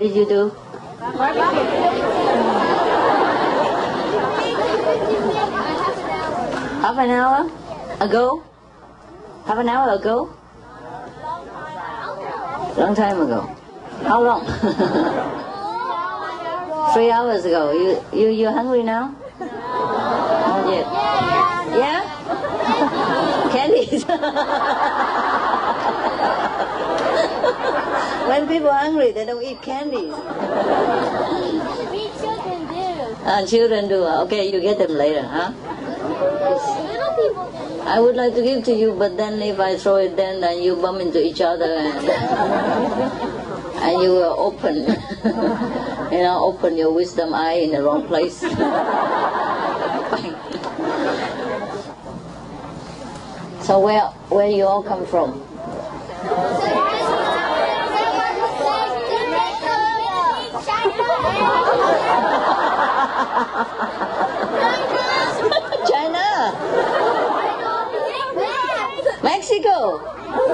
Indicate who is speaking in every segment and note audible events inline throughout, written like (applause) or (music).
Speaker 1: Did you do? Half an hour ago? Half an hour ago? Long time ago. How long? (laughs) Three hours ago. You you you hungry now? Not yet. Yeah? (laughs) Candies. (laughs) when people are hungry, they don't eat candies.
Speaker 2: We children do.
Speaker 1: Uh, children do. Okay, you get them later, huh?
Speaker 2: Little people do.
Speaker 1: I would like to give to you, but then if I throw it, then, then you bump into each other and, (laughs) and you will open, (laughs) you know, open your wisdom eye in the wrong place. (laughs) so where where you all come from? (laughs) China, Mexico.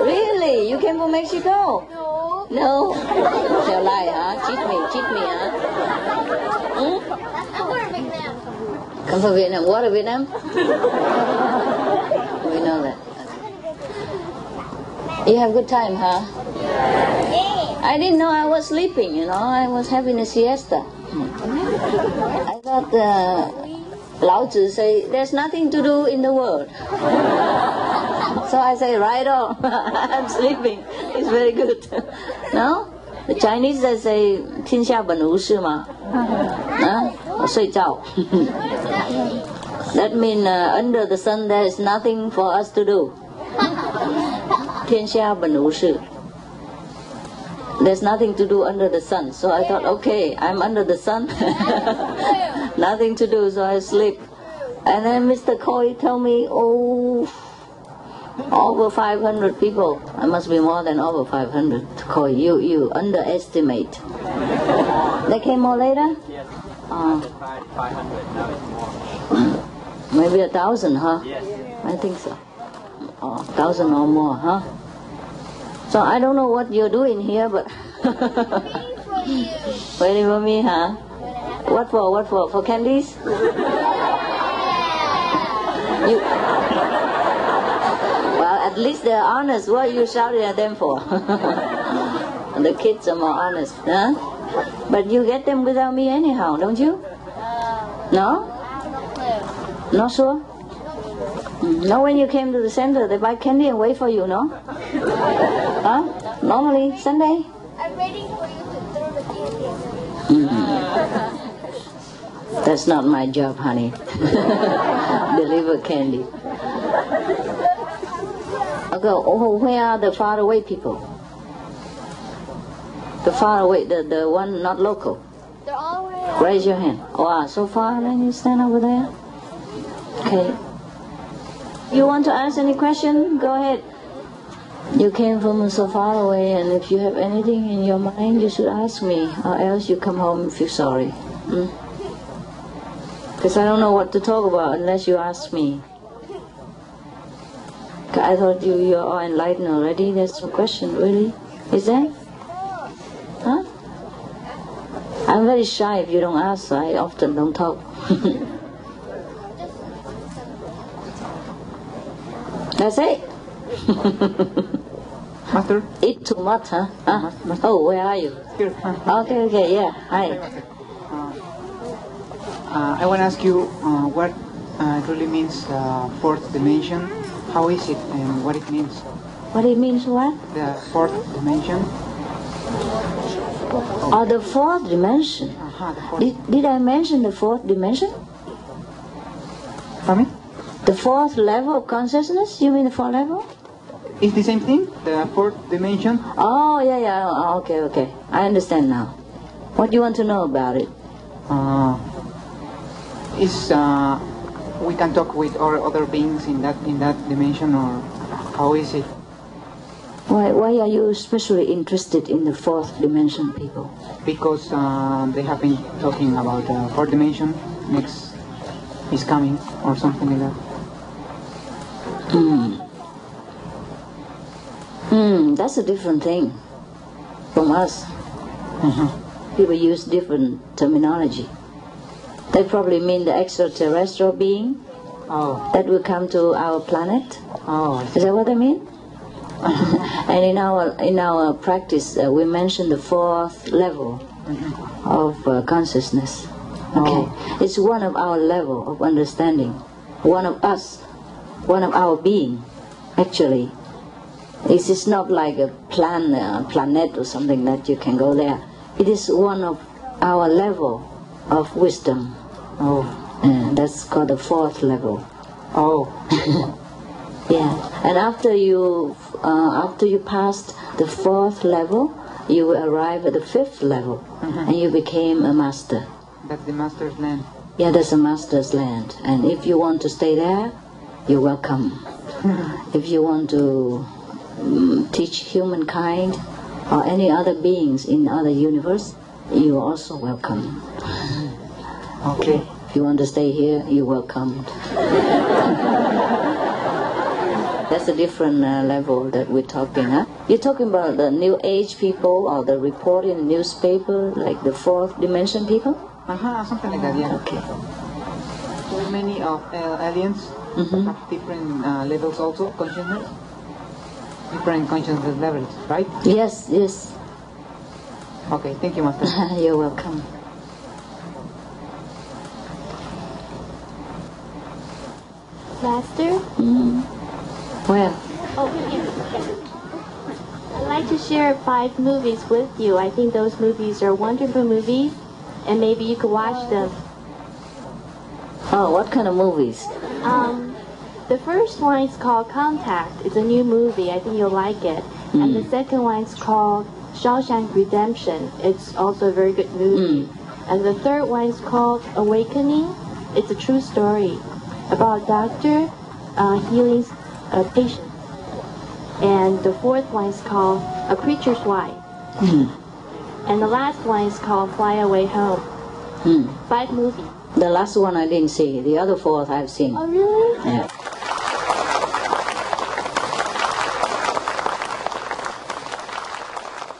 Speaker 1: Really? You came from Mexico?
Speaker 2: No.
Speaker 1: No. Tell lie, huh? Cheat me, cheat me, huh? Hmm?
Speaker 2: I'm to Vietnam.
Speaker 1: Come from Vietnam. What are Vietnam? (laughs) we know that. You have good time, huh?
Speaker 2: Yeah.
Speaker 1: I didn't know I was sleeping, you know. I was having a siesta. I thought uh, Lao Tzu say, there's nothing to do in the world. (laughs) so I say, right on. (laughs) I'm sleeping. It's very good. (laughs) no? The Chinese, they say, 天下本无事嘛。huh? 我睡觉。that means uh, under the sun there is nothing for us to do. 天下本无事。 There's nothing to do under the sun. So I thought, okay, I'm under the sun. (laughs) nothing to do, so I sleep. And then Mr. Coy tell me, oh, over 500 people. I must be more than over 500. Coy, you, you underestimate. They came more later?
Speaker 3: Yes.
Speaker 1: Uh,
Speaker 3: 500, now it's more.
Speaker 1: maybe a thousand, huh?
Speaker 3: Yes.
Speaker 1: I think so. Oh, thousand or more, huh? So I don't know what you're doing here, but
Speaker 2: For (laughs) you.
Speaker 1: waiting for me, huh? What for? What for? For candies? You. Well, at least they're honest. What are you shouting at them for? (laughs) the kids are more honest, huh? But you get them without me anyhow, don't you? No? Not sure? Mm, No, when you came to the center, they buy candy and wait for you, no? (laughs) Huh? Normally, Sunday?
Speaker 2: I'm waiting for you to throw the candy.
Speaker 1: That's not my job, honey. (laughs) Deliver candy. Okay, oh, where are the far away people? The far away, the, the one not local.
Speaker 2: They're all.
Speaker 1: Raise your hand. Wow, so far, then you stand over there. Okay. You want to ask any question? Go ahead. You came from so far away, and if you have anything in your mind, you should ask me, or else you come home and feel sorry. Hmm? Because I don't know what to talk about unless you ask me. I thought you you're all enlightened already. There's no question, really. Is there? Huh? I'm very shy if you don't ask, so I often don't talk. (laughs) That's it.
Speaker 3: Master?
Speaker 1: Eat too much, huh? huh? Oh, where are you?
Speaker 3: Here. Uh,
Speaker 1: Okay, okay, yeah. Hi.
Speaker 3: uh, I want to ask you uh, what uh, it really means uh, fourth dimension. How is it and what it means?
Speaker 1: What it means what?
Speaker 3: The fourth dimension.
Speaker 1: Oh, the fourth dimension.
Speaker 3: Aha, the fourth.
Speaker 1: Did, did I mention the fourth dimension?
Speaker 3: Pardon me?
Speaker 1: The fourth level of consciousness? You mean the fourth level?
Speaker 3: It's the same thing? The fourth dimension?
Speaker 1: Oh, yeah, yeah. Oh, okay, okay. I understand now. What do you want to know about it?
Speaker 3: Uh, is uh, we can talk with our other beings in that in that dimension or how is it?
Speaker 1: Why, why are you especially interested in the fourth dimension people?
Speaker 3: Because uh, they have been talking about uh, fourth dimension next is coming or something like that.
Speaker 1: Hmm. Hmm, that's a different thing from us.
Speaker 3: Mhm.
Speaker 1: people use different terminology. They probably mean the extraterrestrial being
Speaker 3: Oh,
Speaker 1: that will come to our planet.
Speaker 3: oh,
Speaker 1: Is that what they mean? (laughs) and in our in our practice, uh, we mention the fourth level of uh, consciousness. Okay, it's one of our level of understanding, one of us, one of our being. Actually, it is not like a plan, uh, planet or something that you can go there. It is one of our level of wisdom.
Speaker 3: oh,
Speaker 1: Uh, that's called the fourth level.
Speaker 3: oh, (laughs)
Speaker 1: Yeah, and after you uh, after you passed the fourth level, you will arrive at the fifth level, and you became a master.
Speaker 3: that's the master's land.
Speaker 1: Yeah, that's a master's land, and if you want to stay there, you're welcome. if you want to mm, teach humankind or any other beings in other universe, you're also welcome.
Speaker 3: Okay.
Speaker 1: If you want to stay here, you're welcome. (laughs) That's a different uh, level that we're talking, huh? You're talking about the new age people or the report in the newspaper, like the fourth dimension people?
Speaker 3: Uh-huh, something like that, yeah.
Speaker 1: Okay.
Speaker 3: So many of uh, aliens
Speaker 1: Mhm.
Speaker 3: have different uh, levels also, consciousness. Different consciousness levels, right?
Speaker 1: Yes, yes.
Speaker 3: Okay, thank you, Master. (laughs)
Speaker 1: You're welcome.
Speaker 2: Master?
Speaker 1: Mm. Well,
Speaker 2: Oh, I'd like to share five movies with you. I think those movies are wonderful movies, and maybe you could watch them.
Speaker 1: Oh, what kind of movies?
Speaker 2: Um, the first one is called Contact. It's a new movie. I think you'll like it. And the second one is called Shawshank Redemption. It's also a very good movie. And the third one is called Awakening. It's a true story about a doctor uh, healing a patient. And the fourth one is called A Preacher's Wife. And the last one is called Fly Away Home.
Speaker 1: Hmm.
Speaker 2: Five movies.
Speaker 1: The last one I didn't see. The other four I've seen.
Speaker 2: Oh, really?
Speaker 1: Yeah.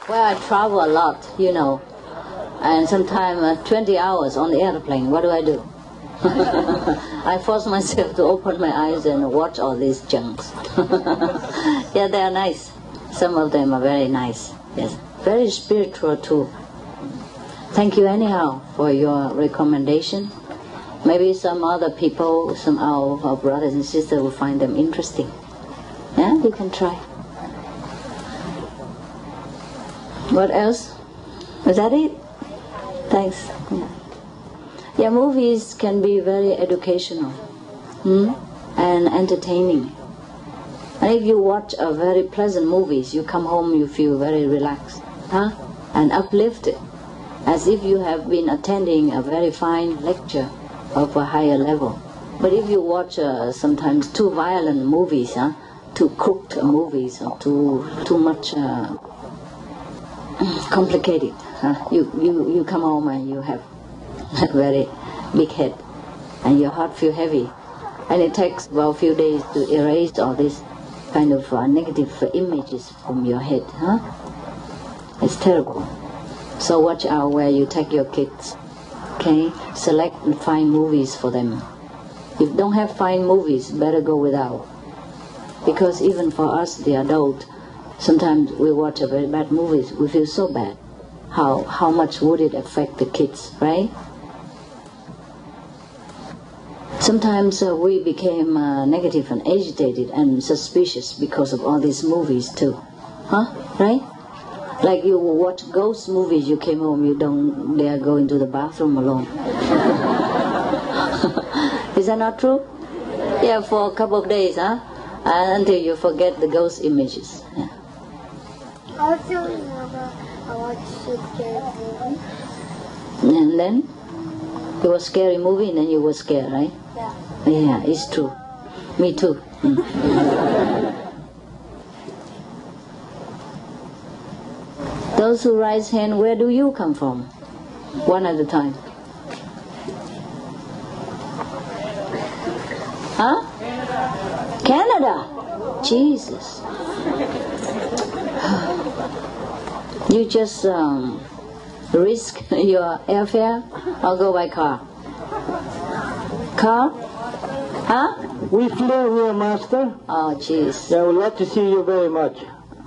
Speaker 1: Well, I travel a lot, you know, and sometimes uh, 20 hours on the airplane. What do I do? (laughs) I force myself to open my eyes and watch all these junks. (laughs) yeah, they are nice. Some of them are very nice. Yes, very spiritual too. Thank you anyhow for your recommendation. Maybe some other people, some of our brothers and sisters will find them interesting. Yeah, you can try. What else? Is that it? Thanks. Yeah. yeah, movies can be very educational hmm? and entertaining. And if you watch a very pleasant movies, you come home, you feel very relaxed, huh? And uplifted, as if you have been attending a very fine lecture of a higher level. But if you watch uh, sometimes too violent movies, huh? Too cooked movies or too too much uh, complicated, huh? You you you come home and you have (laughs) a very big head, and your heart feel heavy, and it takes about a few days to erase all these kind of uh, negative images from your head, huh? It's terrible. So watch out where you take your kids. Okay, select fine movies for them. If don't have fine movies, better go without. Because even for us, the adult, sometimes we watch a very bad movies, we feel so bad. How how much would it affect the kids, right? Sometimes uh, we became uh, negative and agitated and suspicious because of all these movies too, huh? Right? Like you watch ghost movies, you came home, you don't dare go into the bathroom alone. (laughs) Is that not true? Yeah, for a couple of days, huh? Uh, until you forget the ghost images. Yeah.
Speaker 2: I was telling Mama I watched a scary movie.
Speaker 1: And then it was scary movie, and then you were scared, right?
Speaker 2: Yeah.
Speaker 1: Yeah, it's true. Me too. Mm. (laughs) Those who raise hand, where do you come from? One at a time. Huh? Canada. Jesus. (sighs) You just um, risk (laughs) your airfare or go by car? Car? Huh?
Speaker 4: We flew here, Master.
Speaker 1: Oh, jeez.
Speaker 4: Yeah, I would like to see you very much.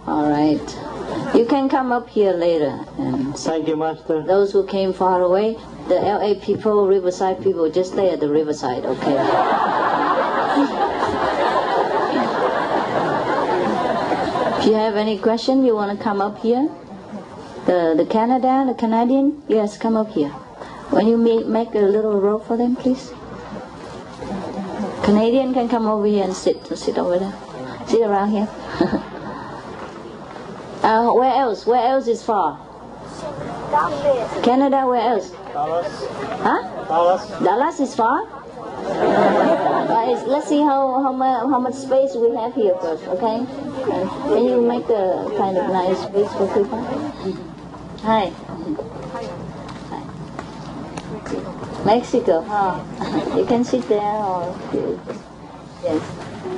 Speaker 1: All right. You can come up here later. And
Speaker 4: Thank you, Master.
Speaker 1: those who came far away, the LA people, Riverside people, just stay at the Riverside, okay? if you have any question, you want to come up here. The the Canada, the Canadian, yes, come up here. When you make, make a little row for them, please. Canadian can come over here and sit. Sit over there. Sit around here. (laughs) uh, where else? Where else is far? Canada, where else?
Speaker 4: Dallas.
Speaker 1: Huh?
Speaker 4: Dallas.
Speaker 1: Dallas is far. Uh, let's see how how much how much space we have here first, okay? Can you make a kind of nice space for people? Hi. Hi. Mexico. Oh. (laughs) you can sit there or yes,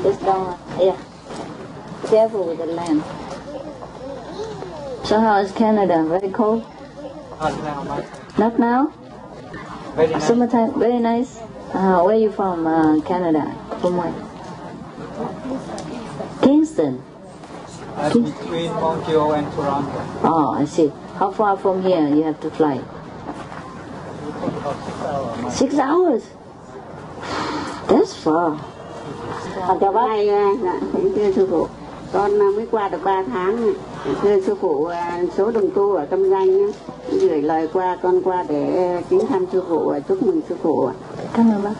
Speaker 1: just don't yeah. Careful with the land. So how is Canada? Very cold?
Speaker 3: Not now, Master.
Speaker 1: Not now?
Speaker 3: Very nice.
Speaker 1: Summertime, very nice. Uh, where you from? Uh, Canada. From where? Kingston.
Speaker 3: Uh, between Montreal and Toronto.
Speaker 1: Oh, I see. How far from here you have to fly? Six hours. That's far. À, chào bác.
Speaker 5: Nay, à, dạ, thưa sư phụ, con à, mới qua được 3 tháng. Thưa sư phụ, à, số đồng tu ở tâm danh á, gửi lời qua con qua để kính thăm sư phụ và chúc mừng sư phụ.
Speaker 1: Cảm ơn bác.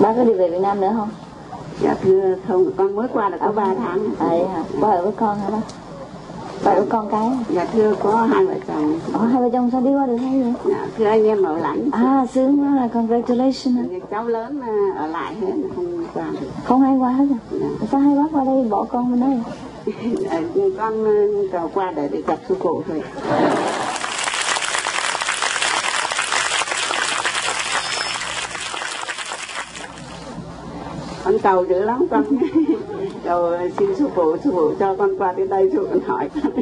Speaker 1: Bác có đi về Việt Nam nữa không?
Speaker 5: Dạ thưa không, con mới qua được có 3 tháng.
Speaker 1: À, vậy hả? Bác ở với con hả bác? Ở với con cái?
Speaker 5: Dạ thưa có hai vợ chồng.
Speaker 1: Ồ, hai vợ chồng sao đi qua được hay vậy?
Speaker 5: Dạ, thưa anh em ở lãnh.
Speaker 1: À, sướng quá là congratulations.
Speaker 5: Cháu lớn à, ở lại hết, không qua được.
Speaker 1: Không hay quá hết rồi. Sao hai bác qua đây bỏ con bên đây? (laughs)
Speaker 5: Dạ, con à, cầu qua để đi gặp sư phụ thôi. Con cầu dữ lắm con (laughs) cầu xin sư phụ sư phụ cho con qua đến đây rồi con hỏi con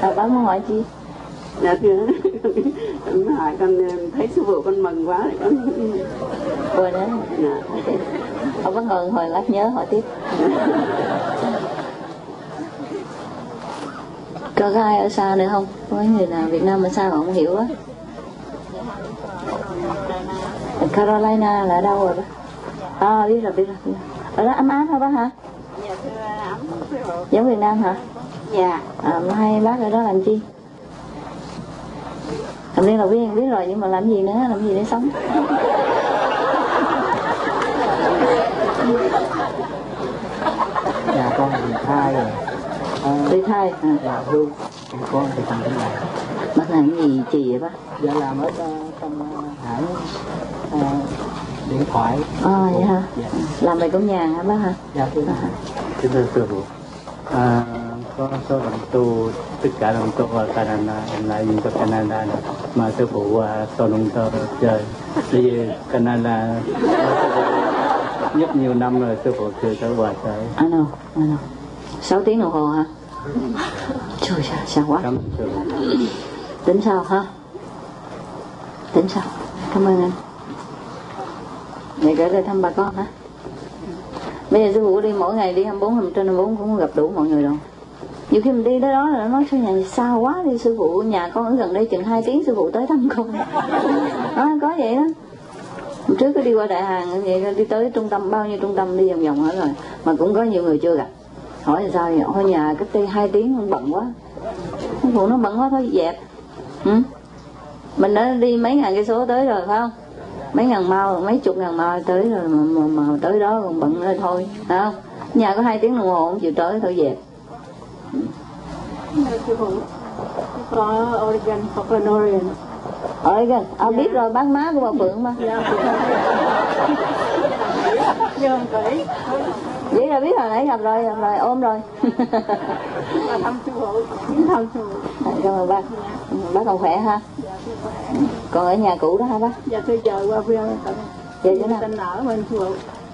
Speaker 1: À, bác muốn hỏi chi?
Speaker 5: dạ thưa con hỏi con thấy sư phụ con mừng quá thì con
Speaker 1: Vừa nữa.
Speaker 5: dạ.
Speaker 1: Ông có ngồi hồi lát nhớ hỏi tiếp. (laughs) Có ai ở xa nữa không? Có người nào Việt Nam mà sao mà không hiểu á? Ở Carolina là ở đâu rồi bác? À biết rồi, biết rồi. Ở đó ấm áp hả bác hả? Giống Việt Nam hả?
Speaker 5: dạ
Speaker 1: À, hai bác ở đó làm chi? Làm liên là viên biết rồi nhưng mà làm gì nữa, làm gì để sống?
Speaker 3: Dạ con bị thai rồi. À,
Speaker 1: Đi thai. À,
Speaker 3: dạ hương. Con thì thế này.
Speaker 1: bác làm gì chị vậy bác?
Speaker 3: Dạ làm ở ờ, trong ờ, hãng ờ, điện thoại.
Speaker 1: À vậy hả?
Speaker 3: Dạ.
Speaker 1: Làm về công nhà hả bác hả?
Speaker 3: Dạ thưa.
Speaker 4: Kính thưa sư phụ, à, có số đồng tu, tất cả đồng tu ở Canada, em lại nhìn cho Canada này. mà sư phụ à, tôi đồng tu chơi. Vì Canada nhất nhiều năm rồi sư phụ chưa tới qua tới.
Speaker 1: I know, I know. 6 tiếng đồng hồ hả? Trời ơi, sao quá.
Speaker 4: Cảm.
Speaker 1: Tính sao hả? Tính sao? Cảm ơn anh mẹ gửi lời thăm bà con hả? Bây giờ sư phụ đi mỗi ngày đi 24 hôm trên 24 cũng gặp đủ mọi người rồi Nhiều khi mình đi tới đó là nó nói sao nhà xa quá đi sư phụ nhà con ở gần đây chừng 2 tiếng sư phụ tới thăm con. Đó, có vậy đó. Hôm trước có đi qua đại hàng vậy đi tới trung tâm bao nhiêu trung tâm đi vòng vòng hết rồi mà cũng có nhiều người chưa gặp hỏi là sao vậy hỏi nhà cách đây hai tiếng không bận quá Sư phụ nó bận quá thôi dẹp ừ? mình đã đi mấy ngàn cây số tới rồi phải không mấy ngàn mao mấy chục ngàn mao tới rồi mà, mà, mà tới đó còn bận nữa thôi phải không nhà có hai tiếng đồng hồ không chịu tới thôi dẹp
Speaker 2: Có Oregon, Oregon.
Speaker 1: Oregon à, biết rồi bác má của bà Phượng mà.
Speaker 2: Kỹ,
Speaker 1: vậy là biết hồi nãy gặp rồi gặp rồi ôm rồi.
Speaker 2: Thăm sư phụ, thăm sư phụ.
Speaker 1: cảm ơn bác. Ừ, bác còn khỏe ha còn ở nhà cũ đó hả bác?
Speaker 2: Dạ tôi chờ qua phía
Speaker 1: về chỗ nào
Speaker 2: tên ở bên phụ.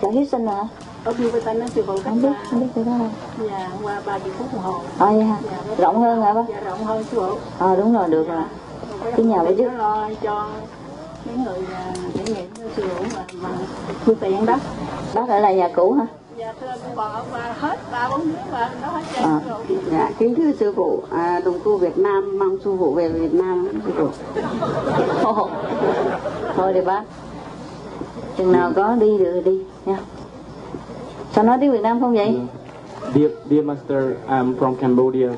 Speaker 1: chợ Houston hả
Speaker 5: ở phía bên nó sư phụ cách
Speaker 1: không biết không biết từ đó đâu.
Speaker 5: nhà qua 30 phút đồng hồ
Speaker 1: à vậy hả? Rộng hơn hả bác?
Speaker 5: Dạ rộng hơn sư phụ
Speaker 1: ờ đúng rồi được rồi. Cái nhà bên trước
Speaker 5: nó lo cho mấy người à, trải nghiệm sư phụ mà, mà thu tiền đó.
Speaker 1: Bác ở là nhà cũ hả
Speaker 5: thưa con còn ở mà hết ba bốn đứa mà nó hết trơn
Speaker 1: À.
Speaker 5: rồi
Speaker 6: Dạ, kính thưa sư phụ, à, đồng tu Việt Nam mong sư phụ về Việt Nam sư phụ. (laughs)
Speaker 1: Ồ, thôi đi bác chừng nào có đi được thì đi nha sao nói tiếng Việt Nam không vậy
Speaker 7: Dear, dear Master, I'm from Cambodia.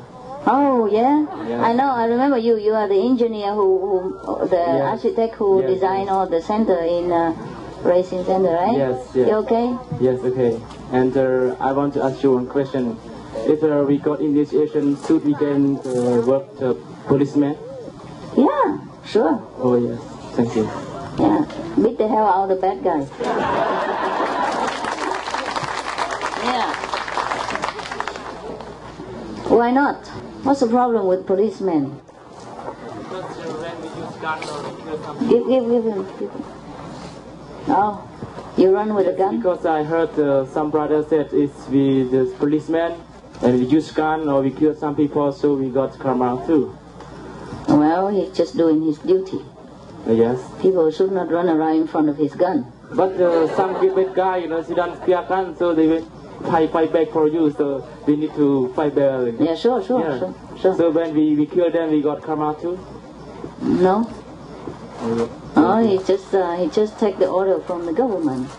Speaker 1: Oh yeah.
Speaker 7: Yeah.
Speaker 1: I know. I remember you. You are the engineer who, who the
Speaker 7: Yeah.
Speaker 1: architect who
Speaker 7: Yes,
Speaker 1: designed all the center in uh, racing center, right?
Speaker 7: Yes, yes.
Speaker 1: You okay?
Speaker 7: Yes, okay. And uh, I want to ask you one question. If uh, we got initiation, should we can uh, work the policeman?
Speaker 1: Yeah, sure.
Speaker 7: Oh yes, thank you.
Speaker 1: Yeah, beat the hell out of the bad guys. yeah. Why not? What's the problem with policemen? Give, give, give him. Give him. Oh, you run with a gun?
Speaker 7: Because I heard uh, some brothers said it's with the policeman and we use gun or we kill some people, so we got karma too.
Speaker 1: Well, he's just doing his duty.
Speaker 7: Uh, yes.
Speaker 1: People should not run around in front of his gun.
Speaker 7: But uh, some bad guy, you know, she don't fear gun, so they will fight, fight back for you. So we need to fight back.
Speaker 1: Yeah, sure, sure,
Speaker 7: Yeah.
Speaker 1: sure, sure.
Speaker 7: So when we, we kill them, we got karma too.
Speaker 1: No, oh, he just uh, he just take the order from the government.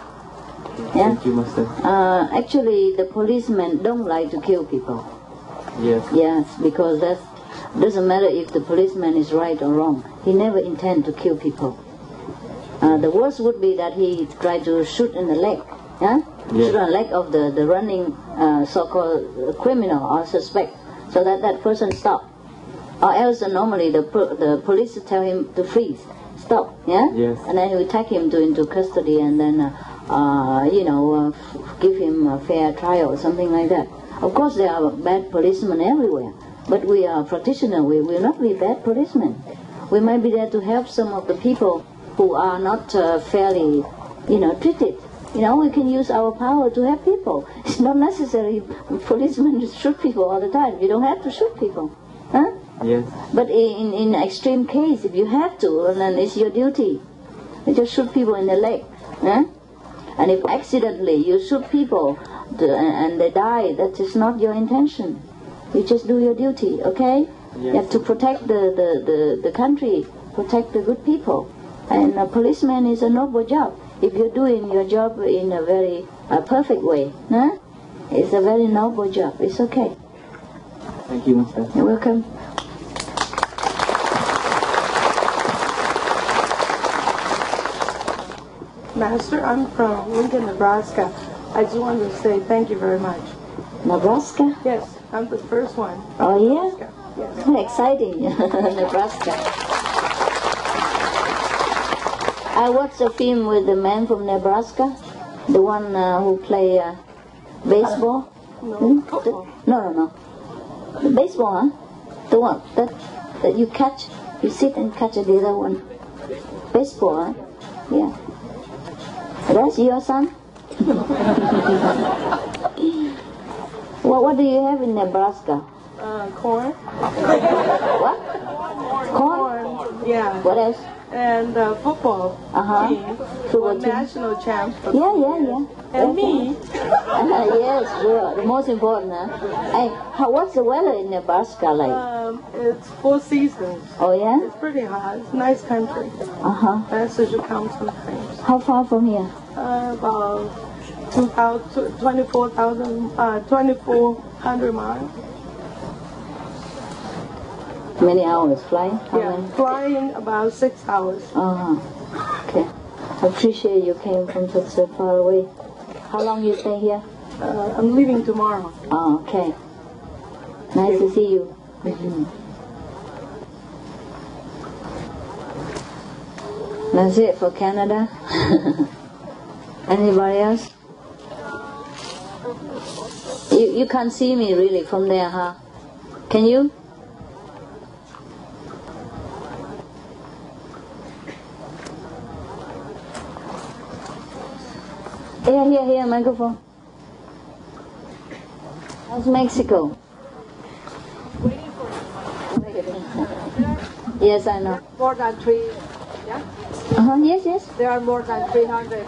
Speaker 1: Yeah.
Speaker 7: Thank you, Master.
Speaker 1: Uh, actually, the policemen don't like to kill people.
Speaker 7: Yes.
Speaker 1: Yes, because that doesn't matter if the policeman is right or wrong. He never intend to kill people. Uh, the worst would be that he tried to shoot in the leg. Yeah?
Speaker 7: Yeah.
Speaker 1: Shoot on the leg of the, the running uh, so-called criminal or suspect so that that person stop. Or else uh, normally the, the police tell him to freeze, stop, yeah?
Speaker 7: Yes.
Speaker 1: And then he will take him to into custody and then, uh, uh, you know, uh, f- give him a fair trial or something like that. Of course, there are bad policemen everywhere, but we are practitioners. We will not be bad policemen. We might be there to help some of the people who are not uh, fairly, you know, treated. You know, we can use our power to help people. (laughs) It's not necessary policemen to (laughs) shoot people all the time. You don't have to shoot people.
Speaker 7: Yes.
Speaker 1: But in, in extreme case, if you have to, then it's your duty. You just shoot people in the leg. eh? And if accidentally you shoot people and, they die, that is not your intention. You just do your duty, okay? You have to protect the, the, the, the country, protect the good people. And a policeman is a noble job. If you're doing your job in a very uh, perfect way, huh? it's a very noble job. It's okay.
Speaker 7: Thank you, Master.
Speaker 1: You're welcome.
Speaker 8: Master, I'm from Lincoln, Nebraska. I just wanted to say thank you very much.
Speaker 1: Nebraska?
Speaker 8: Yes, I'm the first one.
Speaker 1: Oh, yeah?
Speaker 8: Nebraska. Yes.
Speaker 1: Exciting, (laughs) Nebraska. I watched a film with the man from Nebraska, the one uh, who play uh, baseball.
Speaker 8: No,
Speaker 1: Hmm?
Speaker 8: football.
Speaker 1: No, no, no. The baseball, huh? The one that that you catch, you sit and catch the other one. Baseball, huh? Yeah. That's your son. what What do you have in Nebraska?
Speaker 8: Uh, corn.
Speaker 1: What? Corn.
Speaker 8: Corn. Yeah.
Speaker 1: What else?
Speaker 8: And uh, football
Speaker 1: Uh-huh.
Speaker 8: team.
Speaker 1: Football
Speaker 8: Won
Speaker 1: team.
Speaker 8: national champs. for
Speaker 1: Yeah, yeah,
Speaker 8: years.
Speaker 1: yeah.
Speaker 8: And
Speaker 1: Okay.
Speaker 8: me.
Speaker 1: Uh, yes, sure. The most important, huh? Hey, how, what's the weather in Nebraska like?
Speaker 8: Um, it's four seasons.
Speaker 1: Oh, yeah?
Speaker 8: It's pretty hot. It's a nice country.
Speaker 1: Uh-huh.
Speaker 8: That's should count sometimes.
Speaker 1: How far from here?
Speaker 8: Uh, about 2,000 24,000, uh, 2,400 miles.
Speaker 1: Many hours flying? How
Speaker 8: Yeah,
Speaker 1: many?
Speaker 8: flying about six hours.
Speaker 1: Uh-huh. Okay. I appreciate you came from such a far away. How long you stay here?
Speaker 8: Uh, I'm leaving tomorrow.
Speaker 1: Oh, okay. Nice to see you. Mhm. That's it for Canada. (laughs) Anybody else? You you can't see me really from there, huh? Can you? Here, here, here, microphone. How's Mexico? Yes, I know.
Speaker 9: More than three. Yeah.
Speaker 1: Uh-huh, yes, yes.
Speaker 9: There are more than 300.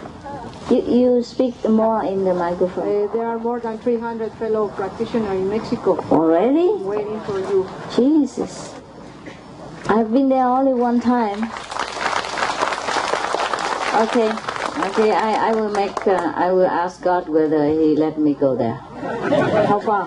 Speaker 1: You, you speak more in the microphone.
Speaker 9: Uh, there are more than 300 fellow practitioners in Mexico
Speaker 1: Already?
Speaker 9: waiting for you.
Speaker 1: Jesus. I've been there only one time. Okay. Okay, I, I will make, uh, I will ask God whether He let me go there. How far?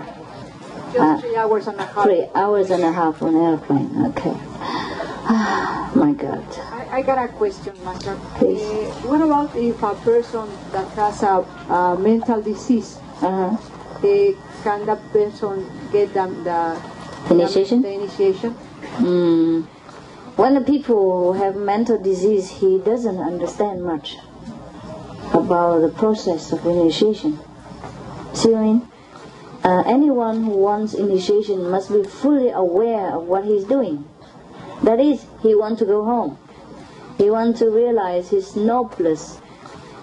Speaker 9: Just
Speaker 1: Uh,
Speaker 9: three hours and a half.
Speaker 1: Three hours and a half on airplane. Okay. (sighs) My God.
Speaker 9: I, I got a question, Master.
Speaker 1: Please.
Speaker 9: Uh, what about if a person that has a, a mental disease,
Speaker 1: Uh-huh.
Speaker 9: uh, can that person get them the
Speaker 1: Initiation?
Speaker 9: The initiation?
Speaker 1: Mm. When the people have mental disease, he doesn't understand much about the process of initiation. See what I mean? Uh, anyone who wants initiation must be fully aware of what he's doing. That is, he wants to go home. He wants to realize his noblest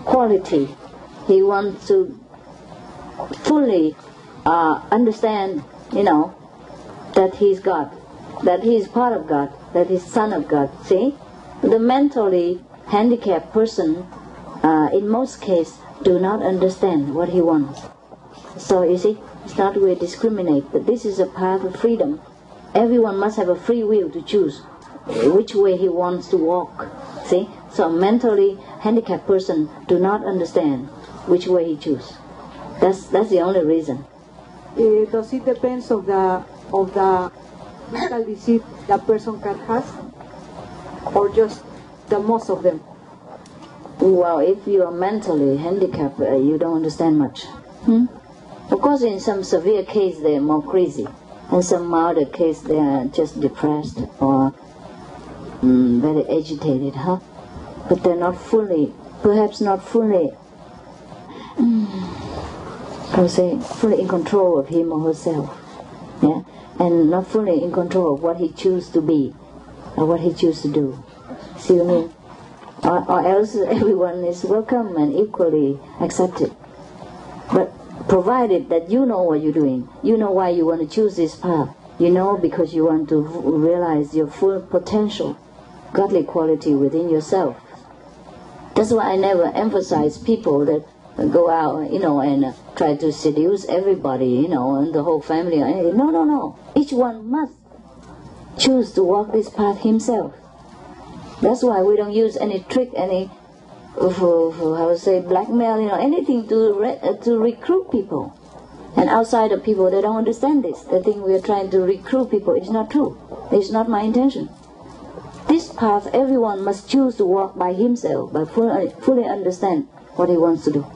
Speaker 1: quality. He wants to fully uh, understand, you know, that he's God, that he's part of God, that he's son of God. See, the mentally handicapped person, uh, in most cases, do not understand what he wants. So you see, it's not we discriminate, but this is a path of freedom. Everyone must have a free will to choose which way he wants to walk. See, so mentally handicapped person do not understand which way he choose. That's that's the only reason.
Speaker 9: Uh, does it depends of the of the mental disease that person can has, or just the most of them?
Speaker 1: Well, if you are mentally handicapped, uh, you don't understand much. Hmm? Of course, in some severe case, they're more crazy. In some milder case, they are just depressed or mm, very agitated, huh? But they're not fully, perhaps not fully, mm, how to say, fully in control of him or herself. Yeah? And not fully in control of what he chooses to be or what he chooses to do. See what I mean? Or, or else everyone is welcome and equally accepted. But provided that you know what you're doing, you know why you want to choose this path, you know because you want to realize your full potential, godly quality within yourself. That's why I never emphasize people that go out, you know, and uh, try to seduce everybody, you know, and the whole family. No, no, no. Each one must choose to walk this path himself. That's why we don't use any trick, any how to say blackmail, you know, anything to re- uh, to recruit people. And outside of people, they don't understand this. They think we are trying to recruit people. It's not true. It's not my intention. This path, everyone must choose to walk by himself, by fully, fully understand what he wants to do.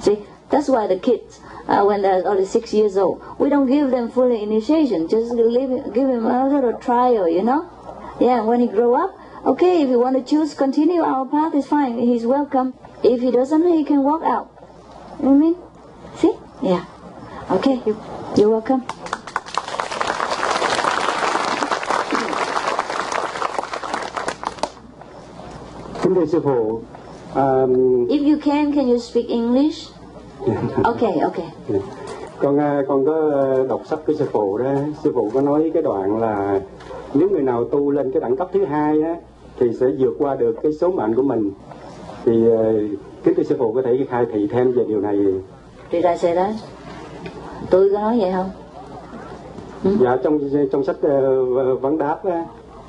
Speaker 1: See, that's why the kids, uh, when they're only six years old, we don't give them fully initiation. Just leave, give him a little trial, you know. Yeah, when he grow up, okay, if you want to choose, continue our path is fine. He's welcome. If he doesn't, he can walk out. You know I mean? See? Yeah. Okay, you, you're welcome.
Speaker 10: Kính thưa sư phụ, à,
Speaker 1: If you can, can you speak English? Okay, okay.
Speaker 10: con à, con có à, đọc sách của sư phụ đó, sư phụ có nói cái đoạn là nếu người nào tu lên cái đẳng cấp thứ hai á thì sẽ vượt qua được cái số mệnh của mình. Thì à, kính thưa sư phụ có thể khai thị thêm về điều này.
Speaker 1: Did I say that? Tôi có nói vậy không?
Speaker 10: Dạ trong trong sách à, vấn đáp á,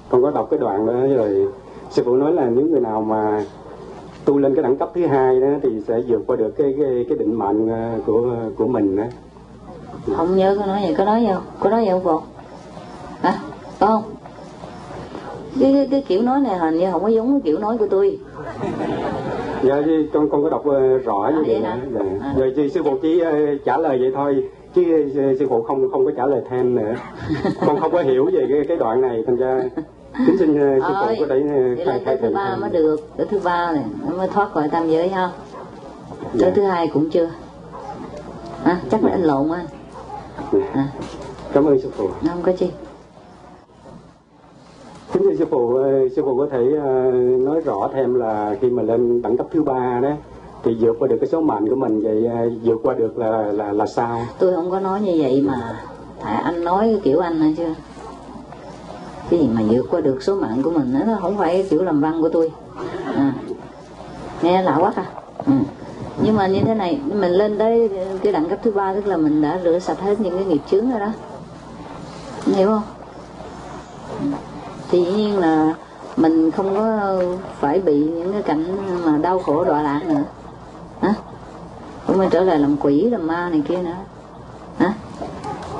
Speaker 10: con có đọc cái đoạn đó rồi sư phụ nói là nếu người nào mà tu lên cái đẳng cấp thứ hai đó thì sẽ vượt qua được cái cái, cái định mệnh à, của của mình đó.
Speaker 1: Không nhớ có nói vậy, có nói vậy không? Có nói vậy không phụ? Hả? Có không? Cái, cái, cái kiểu nói này hình như không có giống cái kiểu nói của tôi.
Speaker 10: dạ thì con con có đọc ờ, rõ như
Speaker 1: À,
Speaker 10: vậy
Speaker 1: hả?
Speaker 10: dạ.
Speaker 1: À.
Speaker 10: rồi thì sư phụ chỉ ờ, trả lời vậy thôi chứ ờ, sư phụ không không có trả lời thêm nữa con không có hiểu về cái cái đoạn này thành ra (laughs) kính xin sư phụ có thể khai khai
Speaker 1: thứ ba mới được, tới thứ ba này nó mới thoát khỏi tam giới ha.
Speaker 10: Dạ.
Speaker 1: Tới thứ hai cũng chưa. À, chắc là anh lộn á.
Speaker 10: Dạ.
Speaker 1: À,
Speaker 10: cảm ơn sư phụ
Speaker 1: không có chi
Speaker 10: kính thưa sư phụ ờ, sư phụ có thể ờ, nói rõ thêm là khi mà lên đẳng cấp thứ ba đó thì vượt qua được cái số mệnh của mình vậy ờ, vượt qua được là là là sao
Speaker 1: tôi không có nói như vậy mà tại anh nói kiểu anh này chưa cái gì mà vượt qua được số mạng của mình đó, nó không phải kiểu làm văn của tôi à. nghe lạ quá à ừ. nhưng mà như thế này mình lên tới cái đẳng cấp thứ ba tức là mình đã rửa sạch hết những cái nghiệp chướng rồi đó hiểu không ừ thì nhiên là mình không có phải bị những cái cảnh mà đau khổ đọa lạc nữa. Hả? Cũng phải trở lại làm quỷ làm ma này kia nữa. Hả?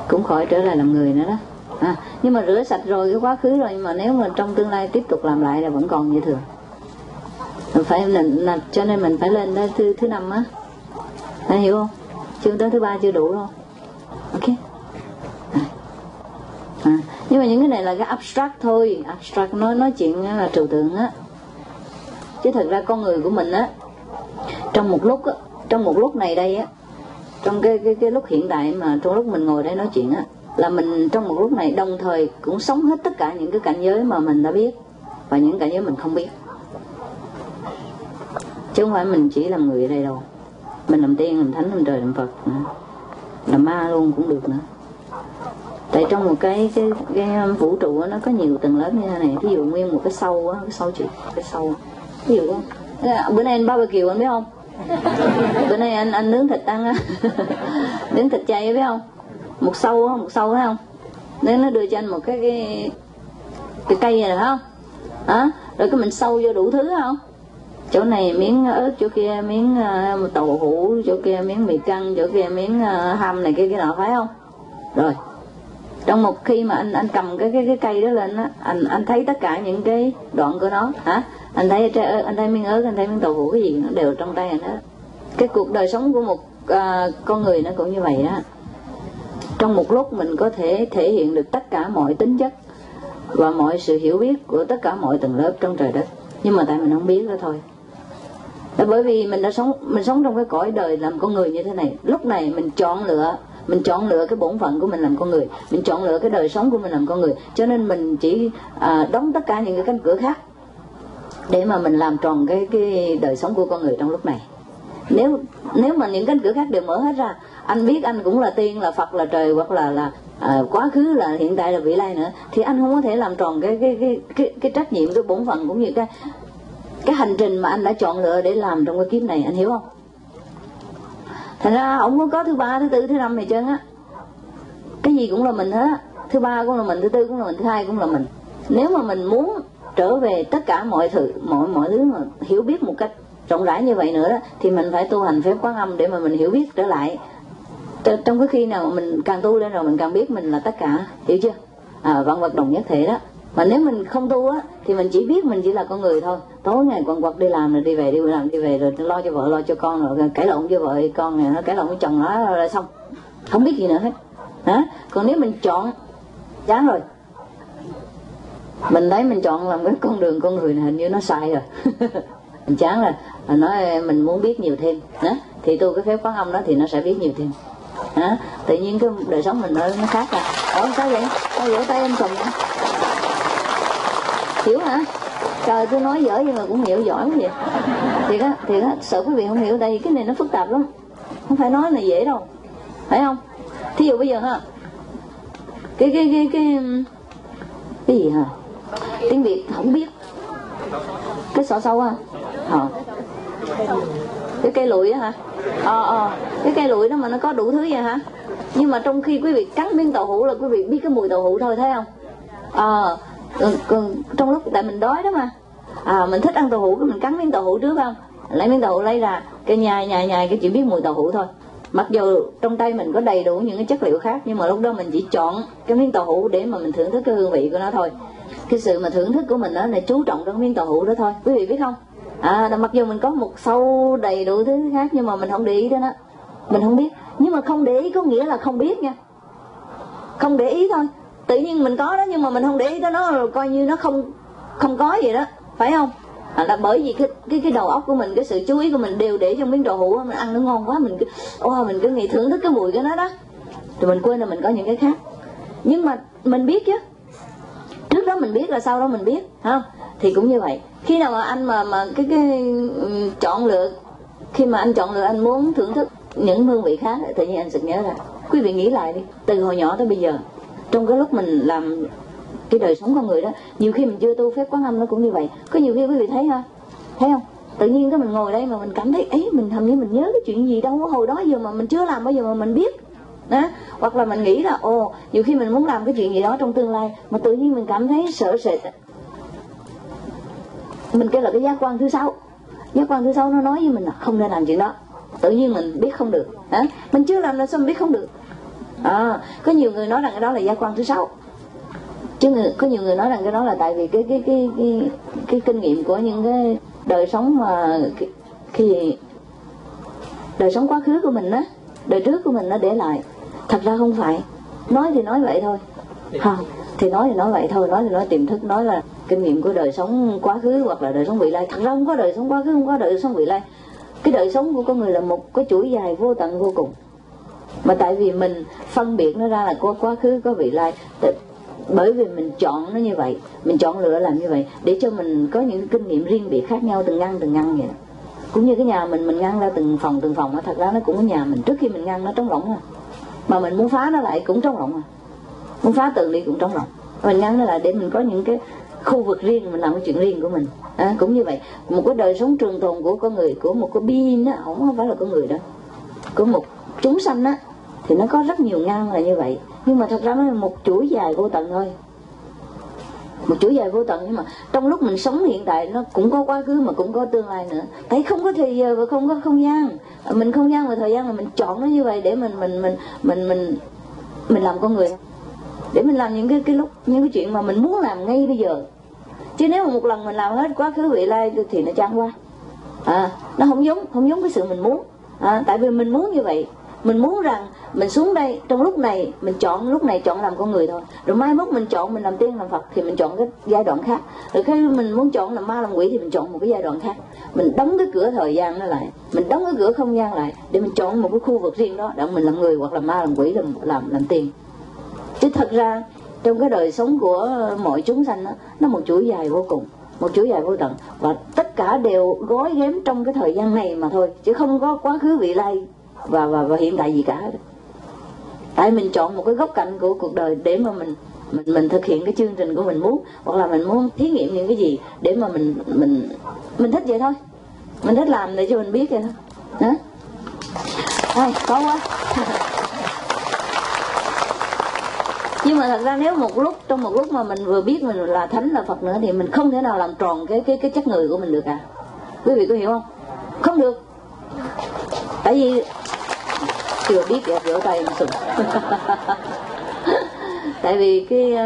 Speaker 1: Cũng khỏi trở lại làm người nữa đó. À, nhưng mà rửa sạch rồi cái quá khứ rồi nhưng mà nếu mà trong tương lai tiếp tục làm lại là vẫn còn như thường. Mình phải là, là, cho nên mình phải lên tới thứ thứ năm á. Anh hiểu không? Chương tới thứ ba chưa đủ đâu ok. À. nhưng mà những cái này là cái abstract thôi abstract nói nói chuyện là trừu tượng á chứ thật ra con người của mình á, trong một lúc á, trong một lúc này đây á, trong cái cái cái lúc hiện tại mà trong lúc mình ngồi đây nói chuyện á, là mình trong một lúc này đồng thời cũng sống hết tất cả những cái cảnh giới mà mình đã biết và những cảnh giới mình không biết chứ không phải mình chỉ làm người ở đây đâu mình làm tiên, làm thánh, làm trời, làm phật nữa. làm ma luôn cũng được nữa tại trong một cái cái cái vũ trụ đó, nó có nhiều tầng lớp như thế này. Ví dụ nguyên một cái sâu á cái sâu chuyện cái sâu ví dụ bữa nay anh barbecue anh biết không? (laughs) Bữa nay anh anh nướng thịt ăn á. (laughs) Nướng thịt chay biết không? Một sâu một sâu thấy không? Nếu nó đưa cho anh một cái cái cái cây này không? Hả? Rồi cái mình sâu vô đủ thứ không? Chỗ này miếng ớt chỗ kia miếng uh, tàu hũ chỗ kia miếng mì căng chỗ kia miếng uh, hầm này kia cái nọ phải không? Rồi trong một khi mà anh anh cầm cái cái cái cây đó lên á anh anh thấy tất cả những cái đoạn của nó hả? Anh thấy anh thấy miếng ớt anh thấy miếng tàu hũ cái gì nó đều trong tay anh đó cái cuộc đời sống của một à, con người nó cũng như vậy đó trong một lúc mình có thể thể hiện được tất cả mọi tính chất và mọi sự hiểu biết của tất cả mọi tầng lớp trong trời đất. Nhưng mà tại mình không biết đó thôi. Là bởi vì mình đã sống mình sống trong cái cõi đời làm con người như thế này. Lúc này mình chọn lựa mình chọn lựa cái bổn phận của mình làm con người. Mình chọn lựa cái đời sống của mình làm con người. Cho nên mình chỉ à, đóng tất cả những cái cánh cửa khác để mà mình làm tròn cái cái đời sống của con người trong lúc này. Nếu nếu mà những cánh cửa khác đều mở hết ra anh biết anh cũng là tiên là phật là trời hoặc là là à, quá khứ là hiện tại là vị lai nữa thì anh không có thể làm tròn cái cái cái cái, cái trách nhiệm cái bổn phận cũng như cái cái hành trình mà anh đã chọn lựa để làm trong cái kiếp này anh hiểu không? Thành ra ông có có thứ ba thứ tư thứ năm này trơn á. Cái gì cũng là mình hết thứ ba cũng là mình thứ tư cũng là mình thứ hai cũng là mình. Nếu mà mình muốn trở về tất cả mọi thứ mọi mọi thứ mà hiểu biết một cách rộng rãi như vậy nữa đó thì mình phải tu hành phép quán âm để mà mình hiểu biết trở lại. Trong cái khi nào mình càng tu lên rồi mình càng biết mình là tất cả hiểu chưa? À, vạn vật đồng nhất thể đó mà nếu mình không tu á thì mình chỉ biết mình chỉ là con người thôi. Tối ngày quần quật đi làm rồi đi về đi làm đi về rồi lo cho vợ lo cho con rồi cãi lộn với vợ con này nó cãi lộn với chồng nó rồi xong. Không biết gì nữa hết. Hả? Còn nếu mình chọn chán rồi. Mình thấy mình chọn làm cái con đường con người này hình như nó sai rồi. (laughs) Mình chán rồi. Mình nói mình muốn biết nhiều thêm. Đó thì tu cái phép quán âm đó thì nó sẽ biết nhiều thêm. Hả? Tự nhiên cái đời sống mình nó, nó khác à. Ủa sao vậy? Sao vỗ tay em chồng vậy? Hiểu hả? Trời tôi nói dở nhưng mà cũng hiểu giỏi quá vậy. Thì á thì á sợ quý vị không hiểu đây cái này nó phức tạp lắm. Không phải nói là dễ đâu. Phải không? Thí dụ bây giờ ha. Cái cái cái cái cái gì hả? Tiếng việt không biết. Cái sọ sâu à ờ. Cái cây lụi á hả? Ờ ờ. Cái cây lụi đó mà nó có đủ thứ vậy hả? Nhưng mà trong khi quý vị cắn miếng tàu hũ là quý vị biết cái mùi tàu hũ thôi thấy không? Ờ. à, còn trong lúc tại mình đói đó mà. À mình thích ăn tàu hũ cái mình cắn miếng tàu hũ trước không? Lấy miếng tàu hũ lấy ra, cái nhai nhai nhai, cái chỉ biết mùi tàu hũ thôi. Mặc dù trong tay mình có đầy đủ những cái chất liệu khác, nhưng mà lúc đó mình chỉ chọn cái miếng tàu hũ để mà mình thưởng thức cái hương vị của nó thôi. Cái sự mà thưởng thức của mình đó là chú trọng trong miếng tàu hũ đó thôi. Quý vị biết không? À mặc dù mình có một sâu đầy đủ thứ khác, nhưng mà mình không để ý đến đó mình không biết. Nhưng mà không để ý có nghĩa là không biết nha. Không để ý thôi tự nhiên mình có đó nhưng mà mình không để ý tới nó rồi coi như nó không không có gì đó. Phải không? À, là bởi vì cái, cái cái đầu óc của mình cái sự chú ý của mình đều để trong miếng đồ hũ mình ăn nó ngon quá mình cứ oh, mình cứ nghĩ thưởng thức cái mùi cái nó đó. Rồi mình quên là mình có những cái khác. Nhưng mà mình biết chứ. Trước đó mình biết là sau đó mình biết không? Thì cũng như vậy. Khi nào mà anh mà mà cái cái um, chọn lựa khi mà anh chọn lựa anh muốn thưởng thức những hương vị khác tự nhiên anh sực nhớ ra. Quý vị nghĩ lại đi từ hồi nhỏ tới bây giờ trong cái lúc mình làm cái đời sống con người đó, nhiều khi mình chưa tu phép quán âm nó cũng như vậy. Có nhiều khi quý vị thấy ha, thấy không? Tự nhiên cái mình ngồi đây mà mình cảm thấy, ấy, mình thầm như mình nhớ cái chuyện gì đâu, hồi đó giờ mà mình chưa làm bao giờ mà mình biết. Đó. hoặc là mình nghĩ là, ồ, nhiều khi mình muốn làm cái chuyện gì đó trong tương lai, mà tự nhiên mình cảm thấy sợ sệt. Mình kêu là cái giác quan thứ sáu. Giác quan thứ sáu nó nói với mình là không nên làm chuyện đó. Tự nhiên mình biết không được. Đó. mình chưa làm là sao mình biết không được? À, có nhiều người nói rằng cái đó là giác quan thứ sáu. Chứ người, có nhiều người nói rằng cái đó là tại vì cái cái cái cái, cái kinh nghiệm của những cái đời sống mà khi đời sống quá khứ của mình á đời trước của mình nó để lại. Thật ra không phải. Nói thì nói vậy thôi. Không thì nói thì nói vậy thôi nói thì nói tiềm thức nói là kinh nghiệm của đời sống quá khứ hoặc là đời sống vị lai. Thật ra không có đời sống quá khứ không có đời sống vị lai. Cái đời sống của con người là một cái chuỗi dài vô tận vô cùng mà tại vì mình phân biệt nó ra là có quá khứ có vị lai. Bởi vì mình chọn nó như vậy mình chọn lựa làm như vậy để cho mình có những kinh nghiệm riêng biệt khác nhau từng ngăn từng ngăn vậy. Cũng như cái nhà mình mình ngăn ra từng phòng từng phòng thật ra nó cũng có nhà mình. Trước khi mình ngăn nó trống rỗng à. Mà mình muốn phá nó lại cũng trống rỗng à. Muốn phá tường đi cũng trống rỗng. Mình ngăn nó lại để mình có những cái khu vực riêng mình làm cái chuyện riêng của mình. À, cũng như vậy. Một cái đời sống trường tồn của con người của một cái being á không phải là con người đó của một chúng sanh á thì nó có rất nhiều ngăn là như vậy. Nhưng mà thật ra nó là một chuỗi dài vô tận thôi. Một chuỗi dài vô tận nhưng mà trong lúc mình sống hiện tại nó cũng có quá khứ mà cũng có tương lai nữa. Tại không có thời giờ và không có không gian. Mình không gian và thời gian là mình chọn nó như vậy để mình mình mình mình mình mình làm con người. Để mình làm những cái cái lúc những cái chuyện mà mình muốn làm ngay bây giờ. Chứ nếu mà một lần mình làm hết quá khứ vị lai thì nó chán qua à nó không giống không giống cái sự mình muốn. À, tại vì mình muốn như vậy mình muốn rằng mình xuống đây trong lúc này mình chọn lúc này chọn làm con người thôi. Rồi mai mốt mình chọn mình làm tiên làm phật thì mình chọn cái giai đoạn khác. Rồi khi mình muốn chọn làm ma làm quỷ thì mình chọn một cái giai đoạn khác. Mình đóng cái cửa thời gian nó lại. Mình đóng cái cửa không gian lại để mình chọn một cái khu vực riêng đó để mình làm người hoặc là ma làm quỷ làm làm làm tiên. Chứ thật ra trong cái đời sống của mọi chúng sanh đó, nó một chuỗi dài vô cùng một chuỗi dài vô tận. Và tất cả đều gói ghém trong cái thời gian này mà thôi chứ không có quá khứ vị lai và và và hiện tại gì cả. Tại mình chọn một cái góc cạnh của cuộc đời để mà mình mình mình thực hiện cái chương trình của mình muốn, hoặc là mình muốn thí nghiệm những cái gì để mà mình mình mình thích vậy thôi. Mình thích làm để cho mình biết vậy thôi. Đó. Thôi, có quá. (laughs) Nhưng mà thật ra nếu một lúc, trong một lúc mà mình vừa biết mình là thánh, là phật nữa, thì mình không thể nào làm tròn cái cái cái chất người của mình được à quý vị có hiểu không? Không được tại vì chưa biết đẹp rửa tay sụp (laughs) tại vì cái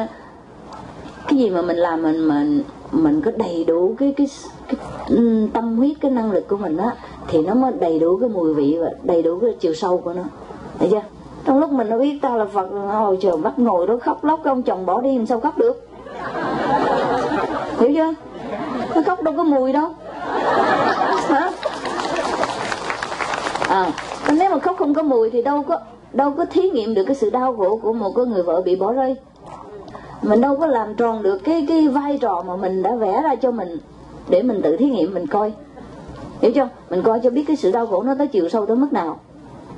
Speaker 1: cái gì mà mình làm mình mình mình có đầy đủ cái cái, cái ừ, tâm huyết cái năng lực của mình á thì nó mới đầy đủ cái mùi vị và đầy đủ cái chiều sâu của nó. Thấy chưa? Trong lúc mình nó biết ta là phật hồi trời bắt ngồi đó khóc lóc ông chồng bỏ đi làm sao khóc được? Hiểu chưa? Nó khóc đâu có mùi đâu. Hả? À nếu mà khóc không có mùi thì đâu có đâu có thí nghiệm được cái sự đau khổ của một cái người vợ bị bỏ rơi. Mình đâu có làm tròn được cái cái vai trò mà mình đã vẽ ra cho mình để mình tự thí nghiệm, mình coi. Hiểu chưa? Mình coi cho biết cái sự đau khổ nó tới chiều sâu tới mức nào.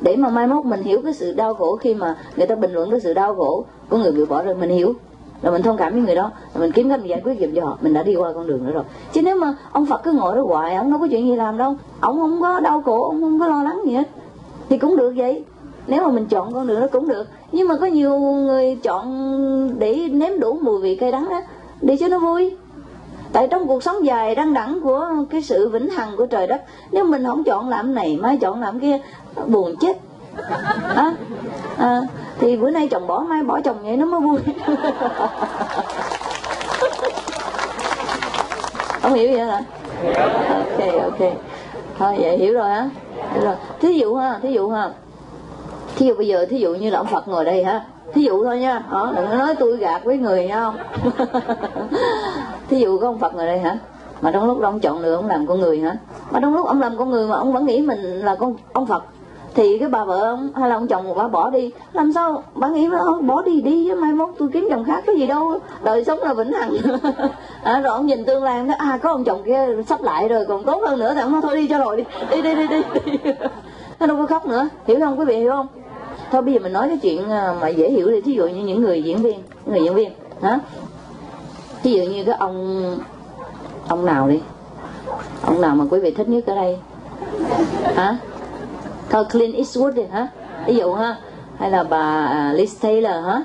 Speaker 1: Để mà mai mốt mình hiểu cái sự đau khổ khi mà người ta bình luận cái sự đau khổ của người bị bỏ rơi, mình hiểu là mình thông cảm với người đó, là mình kiếm cách mình giải quyết giùm cho họ, mình đã đi qua con đường nữa rồi. Chứ nếu mà ông phật cứ ngồi đó hoài, ông đâu có chuyện gì làm đâu. Ông không có đau khổ, ông không có lo lắng gì hết. Thì cũng được vậy. Nếu mà mình chọn con đường nó cũng được. Nhưng mà có nhiều người chọn để nếm đủ mùi vị cay đắng đó, để cho nó vui. Tại trong cuộc sống dài đăng đẳng của cái sự vĩnh hằng của trời đất, nếu mình không chọn làm này, mai chọn làm kia, buồn chết à, à, thì bữa nay chồng bỏ mai bỏ chồng vậy nó mới vui. (laughs) Không hiểu vậy hả? Ok ok. Thôi vậy hiểu rồi hả? Hiểu rồi. Thí dụ ha thí dụ ha. Thí dụ bây giờ thí dụ như là ông phật ngồi đây ha thí dụ thôi nha. Đó, đừng có nói tôi gạt với người nha không (laughs) thí dụ có ông phật ngồi đây hả? Mà trong lúc đó ông chọn lựa ông làm con người hả? Mà trong lúc ông làm con người mà ông vẫn nghĩ mình là con ông phật thì cái bà vợ ông hay là ông chồng bà bỏ đi. Làm sao bà nghĩ ờ, bỏ đi đi chứ mai mốt tôi kiếm chồng khác cái gì đâu. Đời sống là vĩnh hằng. À, (laughs) rồi ông nhìn tương lai nói à có ông chồng kia sắp lại rồi còn tốt hơn nữa. Thì ông nói thôi đi cho rồi đi đi đi đi đi, (laughs) đi. nó đâu có khóc nữa. Hiểu không quý vị hiểu không? Thôi bây giờ mình nói cái chuyện ờ, mà dễ hiểu đi. Thí dụ như những người diễn viên người diễn viên hả? Thí dụ như cái ông ông nào đi? Ông nào mà quý vị thích nhất ở đây? Hả? Thờ Clint Eastwood đi hả? Ví dụ ha? Hay là bà à, Liz Taylor hả?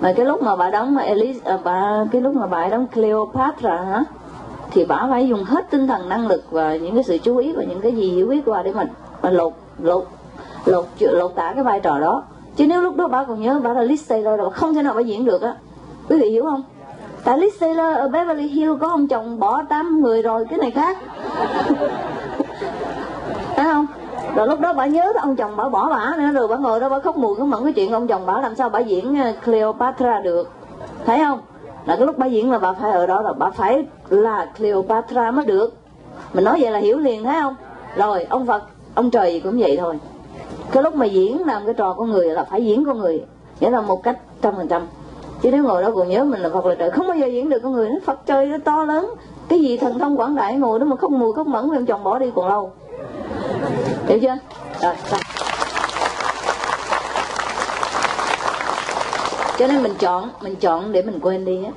Speaker 1: Mà cái lúc mà bà đóng mà Elise à, bà cái lúc mà bà đóng Cleopatra hả? Thì bà phải dùng hết tinh thần năng lực và những cái sự chú ý và những cái gì hiểu biết qua để mà, mà lột lột lột lột tả cái vai trò đó. Chứ nếu lúc đó bà còn nhớ bà là Liz Taylor rồi không thể nào bà diễn được á. Quý vị hiểu không? Tại Liz Taylor ở Beverly Hills có ông chồng bỏ tám người rồi cái này khác. Thấy không? Rồi lúc đó bà nhớ ông chồng bà bỏ bà nữa rồi bà ngồi đó bà khóc mùi cái mẫn cái chuyện ông chồng bà làm sao bà diễn ờ, Cleopatra được. Thấy không? Là cái lúc bà diễn là bà phải, ở đó là bà phải là Cleopatra mới được. Mình nói vậy là hiểu liền, thấy không? Rồi, ông Phật, ông trời gì cũng vậy thôi. Cái lúc mà diễn làm cái trò con người là phải diễn con người, nghĩa là một cách trăm phần trăm. Chứ nếu ngồi đó còn nhớ mình là Phật là trời, không bao giờ diễn được con người. Nó Phật trời nó to lớn. Cái gì thần thông quảng đại ngồi đó mà không mùi không mẫn ông chồng bỏ đi còn lâu hiểu chưa? Rồi xong. Cho nên mình chọn mình chọn để mình quên đi á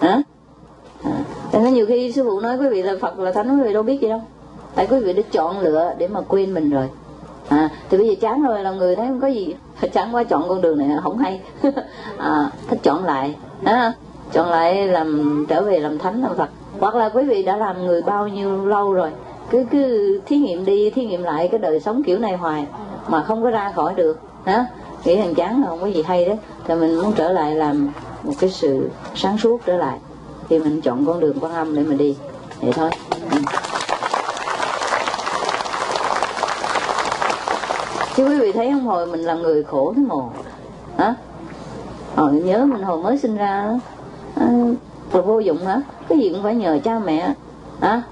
Speaker 1: hả? À. Cho nên nhiều khi sư phụ nói quý vị là phật là thánh quý vị đâu biết gì đâu. Tại quý vị đã chọn lựa để mà quên mình rồi. À, thì bây giờ chán rồi là người thấy không có gì. (laughs) Chán quá chọn con đường này không hay. (laughs) À, thích chọn lại. À, chọn lại làm trở về làm thánh làm phật. Hoặc là quý vị đã làm người bao nhiêu lâu rồi cứ cứ thí nghiệm đi thí nghiệm lại cái đời sống kiểu này hoài mà không có ra khỏi được hả? Nghĩ thằng chán không có gì hay đấy thì mình muốn trở lại làm một cái sự sáng suốt trở lại. Thì mình chọn con đường quan âm để mình đi. Vậy thôi. Ừ. chứ quý vị thấy không? Hồi mình là người khổ thế mồ hả? Hồi nhớ mình hồi mới sinh ra à, vô dụng hả? Cái gì cũng phải nhờ cha mẹ hả?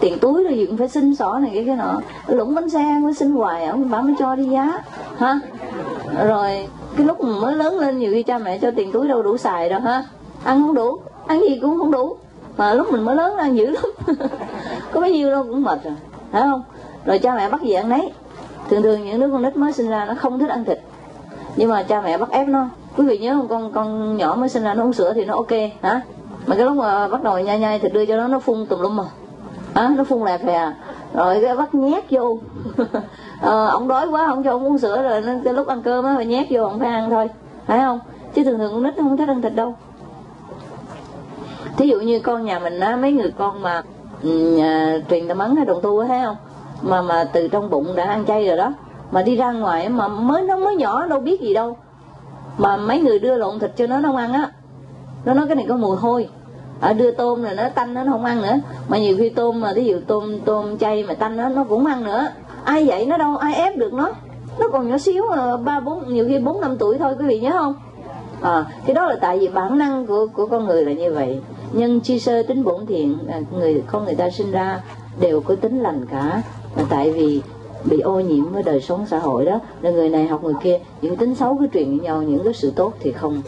Speaker 1: Tiền túi rồi gì cũng phải xin xỏ này cái cái nọ lũng bánh xe mới xin hoài, ông bà mới cho đi giá. Ha? Rồi, cái lúc mới lớn lên nhiều khi cha mẹ cho tiền túi đâu đủ xài đâu, ha? Ăn không đủ, ăn gì cũng không đủ. Mà lúc mình mới lớn ăn dữ lắm. (laughs) Có bấy nhiêu đâu cũng mệt rồi, phải không? Rồi cha mẹ bắt gì ăn nấy. Thường thường những đứa con nít mới sinh ra nó không thích ăn thịt. Nhưng mà cha mẹ bắt ép nó. Quý vị nhớ không, con con nhỏ mới sinh ra nó uống sữa thì nó ok, hả? Mà cái lúc mà bắt đầu nhai nhai thịt đưa cho nó nó phun tùm lum mà à, nó phun lè phè rồi cái bắt nhét vô. À, (laughs) ông đói quá không cho ông uống sữa rồi nên cái lúc ăn cơm á phải nhét vô ông phải ăn thôi. Phải không? Chứ thường thường con nít không thích ăn thịt đâu. Thí dụ như con nhà mình á mấy người con mà ừ, à, truyền tâm ấn hay đồng tu á thấy không? Mà mà từ trong bụng đã ăn chay rồi đó. Mà đi ra ngoài mà mới nó mới nhỏ đâu biết gì đâu. Mà mấy người đưa lộn thịt cho nó nó ăn á. Nó nói cái này có mùi hôi ở đưa tôm rồi nó tanh nó không ăn nữa. Mà nhiều khi tôm mà ví dụ tôm tôm chay mà tanh nó nó cũng ăn nữa. Ai vậy? Nó đâu ai ép được nó? Nó còn nhỏ xíu ờ, ba bốn nhiều khi bốn năm tuổi thôi quý vị nhớ không? À, cái đó là tại vì bản năng của của con người là như vậy. Nhân chi sơ tính bổn thiện người con người ta sinh ra đều có tính lành cả. Mà tại vì bị ô nhiễm với đời sống xã hội đó là người này học người kia những tính xấu cứ truyền với nhau những cái sự tốt thì không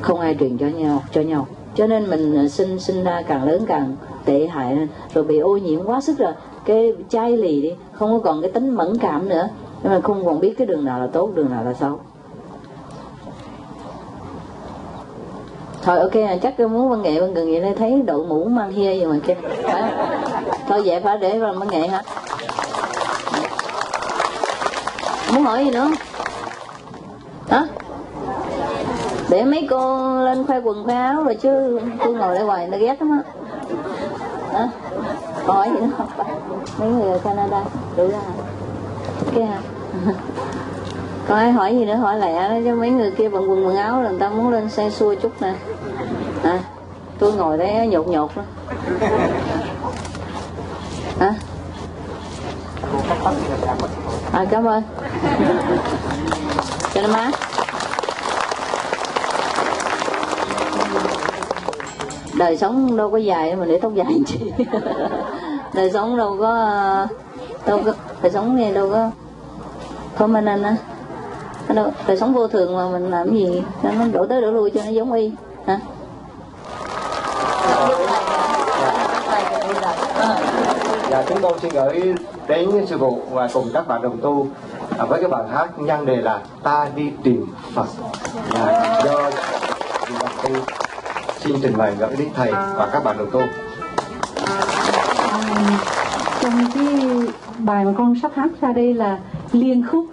Speaker 1: không ai truyền cho nhau cho nhau cho nên mình à, sinh sinh ra càng lớn càng tệ hại. Rồi bị ô nhiễm quá sức rồi cái chai lì đi không có còn cái tính mẫn cảm nữa. Nhưng mà không còn biết cái đường nào là tốt đường nào là xấu. Thôi ok à, chắc tôi muốn văn nghệ văn gần vậy đây thấy đội mũ mang hia gì mà kia phải thôi vậy phải để vào văn nghệ hả? Muốn hỏi gì nữa? không để mấy cô lên khoe quần khoe áo rồi chứ tôi ngồi đây hoài người ta ghét lắm á. Hả? Hỏi gì nữa mấy người ở Canada đủ ra kia hả? Có ai (laughs) hỏi gì nữa hỏi lẹ đó chứ mấy người kia bằng quần quần áo là người ta muốn lên xe xua chút nè. À, tôi ngồi đây nhột nhột đó hả? À cảm ơn. Cho nó mát. Đời sống đâu có dài mà để tóc dài chi (laughs) đời sống đâu có đâu có đời sống này đâu có
Speaker 11: mình anh á đâu đời sống vô thường mà mình làm gì? Cho nó đổ tới đổ lui cho nó giống y hả?
Speaker 12: Dạ, chúng tôi xin gửi đến sư phụ và cùng các bạn đồng tu à, với cái bài hát nhân đề là ta đi tìm Phật là do xin trình bày gửi đến thầy và các bạn đồng tu.
Speaker 1: trong cái bài mà con sắp hát ra đây là liên khúc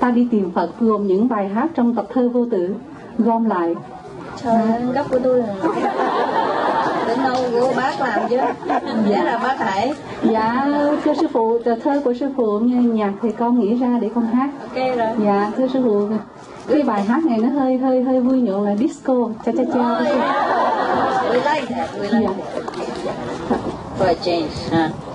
Speaker 1: ta đi tìm Phật gồm những bài hát trong tập thơ vô tử gom lại.
Speaker 11: Trời ơi gấp của tôi là (laughs) đến đâu của bác làm chứ? Dạ là bác hãy.
Speaker 1: Dạ thưa sư phụ tờ thơ của sư phụ như nhạc thì con nghĩ ra để con hát.
Speaker 11: Ok rồi.
Speaker 1: Dạ thưa sư phụ cái bài hát này nó hơi hơi hơi vui nhộn là disco. Cha cha cha.
Speaker 11: We like that we like
Speaker 1: yeah.
Speaker 11: that. For a change. Huh?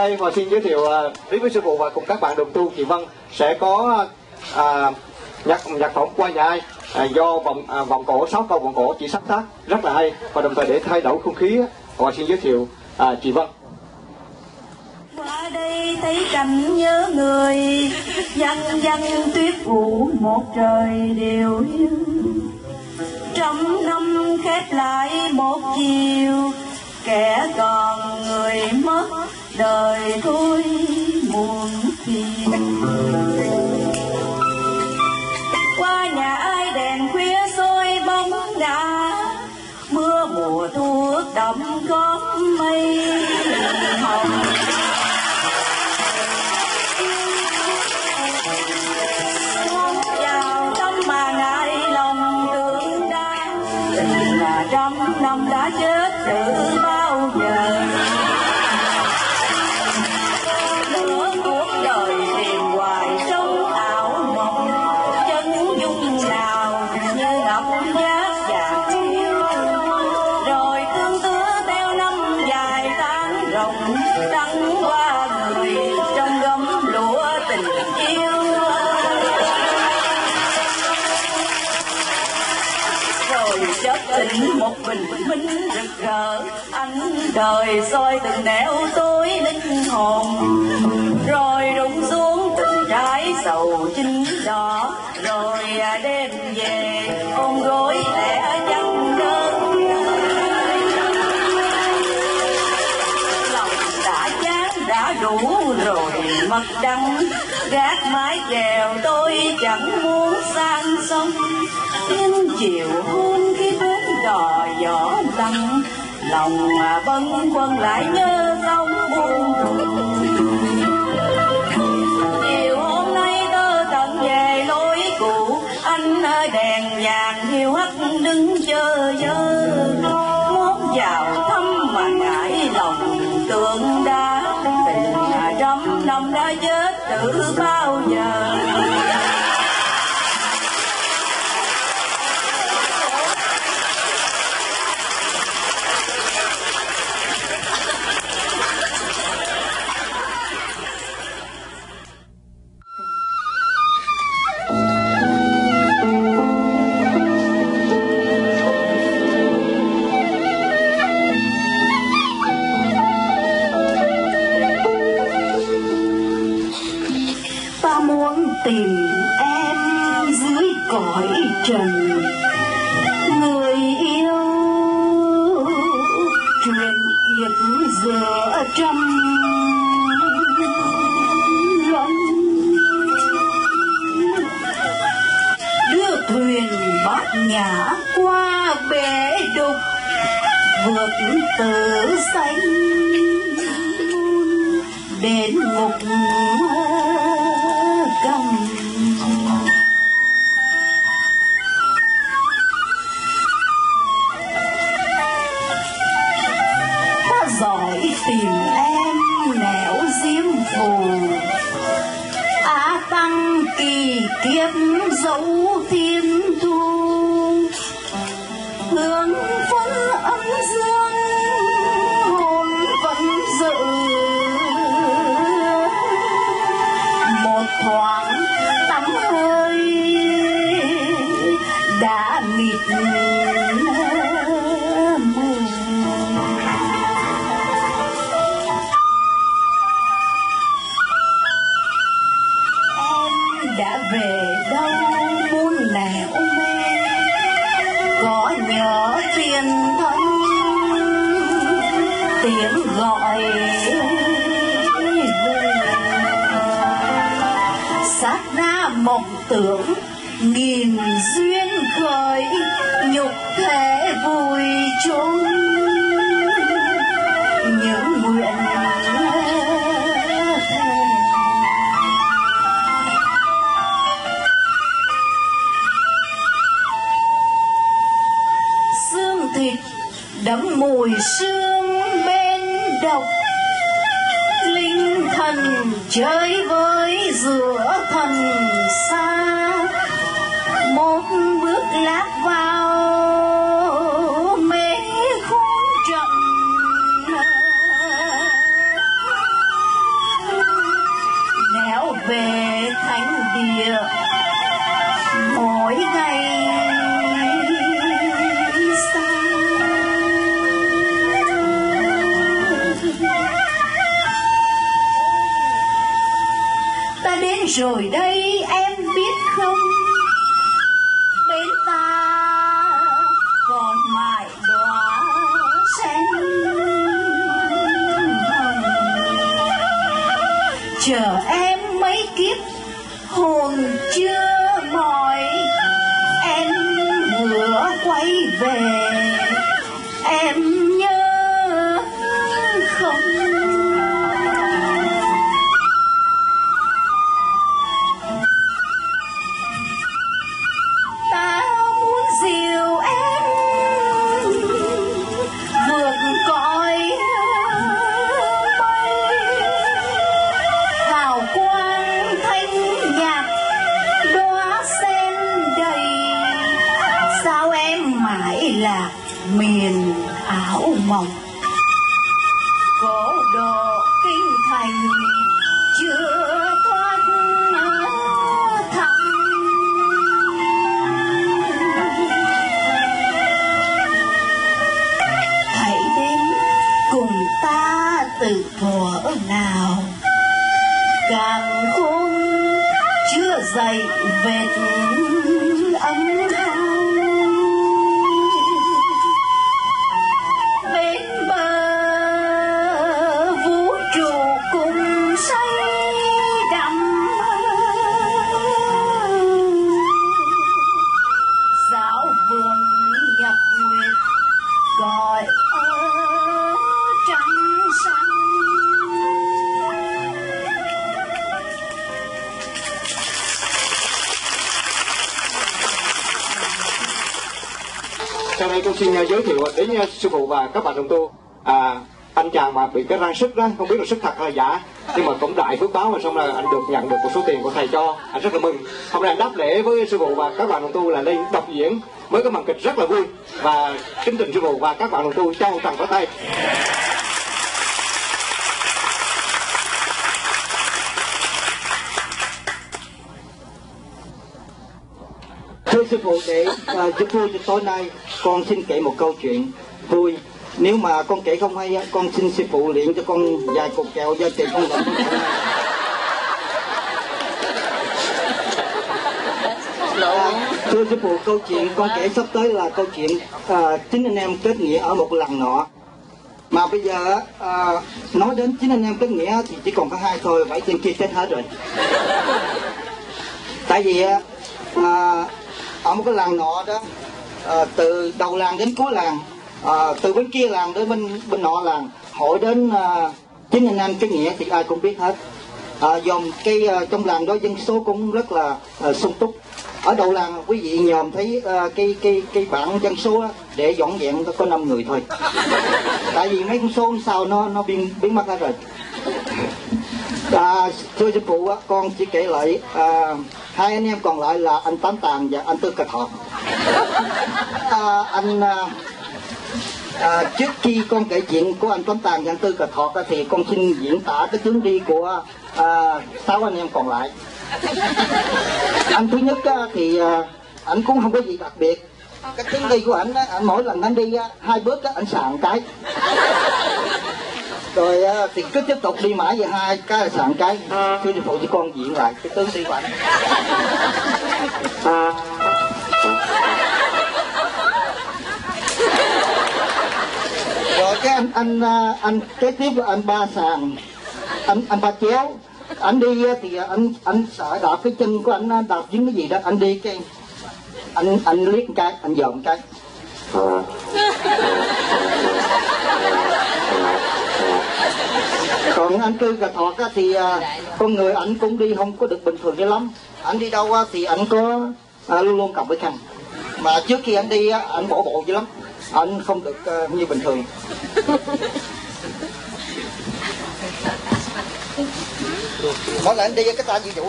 Speaker 13: Đây và xin giới thiệu uh, đến với sư phụ và cùng các bạn đồng tu Kỳ Vân sẽ có uh, nhạc nhạc phẩm qua dài uh, à, do vòng uh, à, vòng cổ sáu câu vòng cổ chỉ sắp tác rất là hay và đồng thời để thay đổi không khí và xin giới thiệu uh, chị Vân.
Speaker 9: qua đây thấy cảnh nhớ người dân dân tuyết phủ một trời đều hiu trăm năm khép lại một chiều kẻ còn người mất đời thôi buồn phiền trời soi từng nẻo tối linh hồn. Rồi rụng xuống từng trái sầu chín đỏ. Rồi à, đêm về ôm gối lẻ chân đơn lòng đã chán, đã đủ rồi, mặt đắng. Gác mái chèo tôi chẳng muốn sang sông. Nhưng chiều hôn khi bến đò gió lặng lòng mà bâng quâng lại nhớ sông buồn chiều hôm nay tơ tận về lối cũ, anh ơi đèn vàng hiu hắt đứng chờ dơ muốn vào thăm mà ngại lòng tượng đá tình trăm năm đã chết tử ba tưởng, nghìn duyên khởi nhục thể vui chung. Những nguyện thề xương thịt đẫm mùi sương bên độc, linh thần chơi với rượu từ thuở nào? Càng khôn chưa dậy vệt
Speaker 13: các bạn đồng tu à, anh chàng mà bị cái răng sức đó không biết là sức thật hay là giả. Nhưng mà cũng đại phước báo mà xong là anh được nhận được một số tiền của thầy cho. Anh rất là mừng. Hôm nay anh đáp lễ với sư phụ và các bạn đồng tu là lên đọc diễn với cái màn kịch rất là vui. Và kính tình sư phụ và các bạn đồng tu cho một tràng pháo tay.
Speaker 14: Thưa sư phụ để uh, giúp vui cho tối nay con xin kể một câu chuyện vui nếu mà con kể không hay á, con xin sư phụ luyện cho con vài cục kẹo do chị con vẫn À, thưa sư phụ, câu chuyện con kể sắp tới là câu chuyện à, chính anh em kết nghĩa ở một làng nọ. Mà bây giờ à, nói đến chính anh em kết nghĩa thì chỉ còn có hai thôi, bảy tên kia chết hết rồi. Tại vì à, ở một cái làng nọ đó, à, từ đầu làng đến cuối làng, à, từ bên kia làng đến bên bên nọ làng, hỏi đến à, chính anh em kết nghĩa thì ai cũng biết hết. À, dòm cây à, trong làng đó dân số cũng rất là à, sung túc. Ở đầu làng quý vị nhòm thấy à, cây cây cây bảng dân số á, để dọn dẹn có năm người thôi. (laughs) Tại vì mấy con số sao nó nó biến biến mất hết rồi. À, thưa sư phụ con chỉ kể lại à, hai anh em còn lại là anh tám tàng và anh tư cà thọ. (laughs) À, anh à, à, trước khi con kể chuyện của anh Tuấn Tàng anh Tư Cà Thọt thì con xin diễn tả cái hướng đi của à, sáu anh em còn lại. (laughs) Anh thứ nhất á, thì à, anh cũng không có gì đặc biệt. Cái hướng đi của anh anh mỗi lần anh đi á, hai bước á, anh sàn cái. (laughs) Rồi á, thì cứ tiếp tục đi mãi về hai cái sàn cái. Thưa sư phụ cho con diễn lại cái tướng đi của anh. Rồi (laughs) anh anh à, anh kế tiếp là anh ba sàn. Anh anh ba chéo. Anh đi à, thì à, anh anh sợ đạp cái chân của anh đạp dính cái gì đó anh đi cái anh anh liếc cái anh dòm cái. Còn anh cư cà thọt á, thì à, con người ảnh cũng đi không có được bình thường cho lắm. Ảnh đi đâu á, thì ảnh có à, luôn luôn cầm cái khăn. Mà trước khi anh đi á, anh bỏ bộ dữ lắm anh không được uh, như bình thường. Mỗi lần anh đi cái tay như vậy.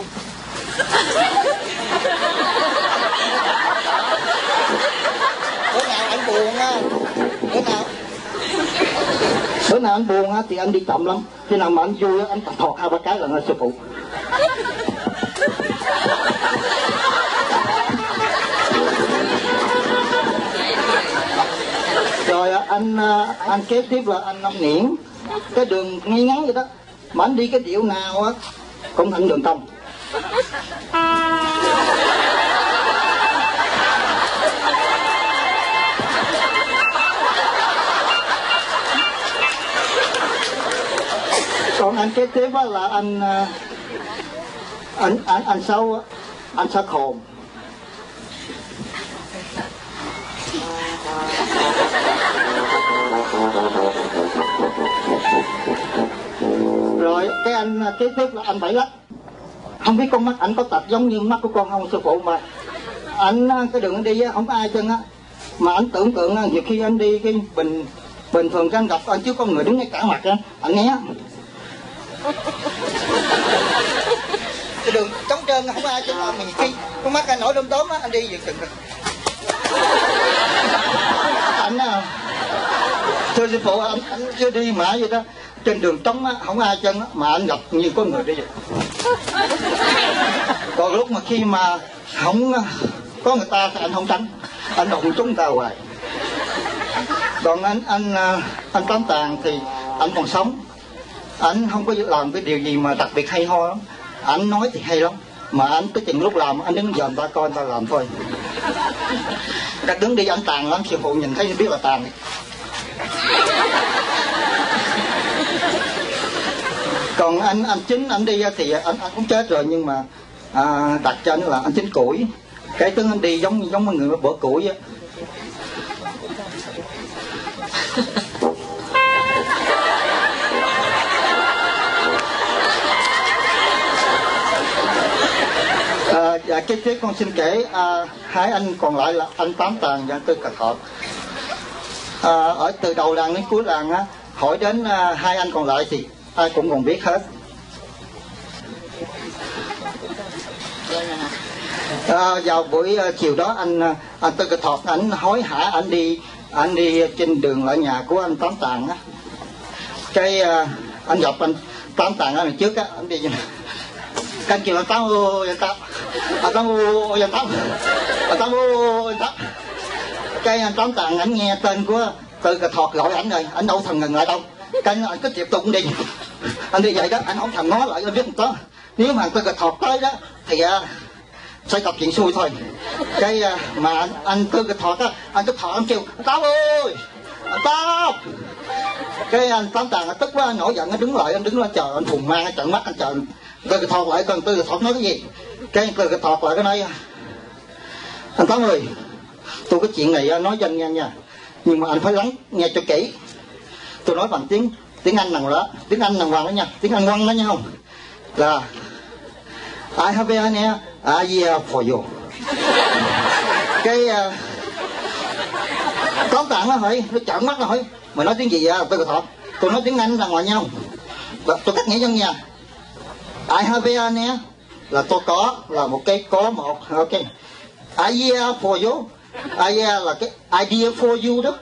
Speaker 14: Bữa nào anh buồn á. Bữa nào? Bữa nào anh buồn á thì anh đi chậm lắm. Khi nào mà anh vui á anh thọt hai ba cái là nó sư phụ. Rồi à, anh à, anh kế tiếp là anh ông nghiễn cái đường ngay ngắn vậy đó. Mà anh đi cái điệu nào á cũng thành đường tông. Còn anh kế tiếp là à, anh anh anh anh sâu á, anh sâu khồn. Rồi cái anh à, kế tiếp là anh bảy lắm không biết con mắt anh có tật giống như mắt của con không sư phụ mà anh à, cái đường anh đi á không có ai chân á. Mà anh tưởng tượng á, nhiều khi anh đi cái bình bình thường anh gặp anh chứ có người đứng ngay cả mặt á anh né. Cái đường trống trơn không có ai chân mà nhiều khi con mắt anh nổi đom đóm á anh đi vừa chừng anh à, thưa sư phụ anh, anh chưa đi mãi vậy đó. Trên đường trống á không ai chân á mà anh gặp như có người đi vậy. (laughs) Còn lúc mà khi mà không có người ta thì anh không tránh. Anh đụng chúng ta hoài. Còn anh anh anh tám tàng thì anh còn sống. Anh không có làm cái điều gì mà đặc biệt hay ho lắm. Anh nói thì hay lắm mà anh cái chừng lúc làm anh đứng dòm ta coi người ta làm thôi. Đặt đứng đi anh tàn lắm sư phụ nhìn thấy biết là tàn còn anh anh chính anh đi thì anh, anh cũng chết rồi nhưng mà à, đặt cho anh là anh chính củi. Cái tướng anh đi giống giống người bỏ củi á. (laughs) À, dạ cái kế con xin kể à, hai anh còn lại là anh tám tàng và anh tư cà thọ à, ở từ đầu làng đến cuối làng á hỏi đến à, hai anh còn lại thì ai cũng còn biết hết à, vào buổi uh, chiều đó anh anh tư thọt anh hối hả anh đi anh đi trên đường lại nhà của anh tám tàng á cái uh, anh gặp anh tám tàng ở đằng trước á anh đi như này kêu là tám ô anh tám anh tám ô anh tám anh tám ô anh tám cái anh tám tàng anh nghe tên của tư cà thọt gọi anh rồi anh đâu thằng ngừng lại đâu cái anh cứ tiếp tục đi. Anh đi vậy đó anh không thèm ngó lại anh biết một đó nếu mà tôi cà thọt tới đó thì à, xoay gặp chuyện xui thôi. Cái uh, mà anh, anh cứ cái thọt á anh cứ thọt anh kêu tao ơi tao! Cái anh tám tàng anh tức quá anh nổi giận anh đứng lại anh đứng lên chờ anh thùng mang anh trợn mắt anh chờ tôi cái thọt lại cần tư cái thọt nói cái gì. Cái tư cái thọt lại cái nói anh tám ơi tôi cái chuyện này à, nói danh nha nha nhưng mà anh phải lắng nghe cho kỹ tôi nói bằng tiếng tiếng anh nào đó tiếng anh đàng hoàng đó nha tiếng anh ngoan đó nha không? Là I have an idea for you cái uh, tóm tạng nó hỏi nó trợn mắt nó hỏi mày nói tiếng gì vậy? Tôi thọ tôi nói tiếng anh đàng hoàng nhau dạ, tôi cắt nghĩa trong nhà I have an idea là tôi có là một cái có một ok. Idea for you idea là cái idea for you đó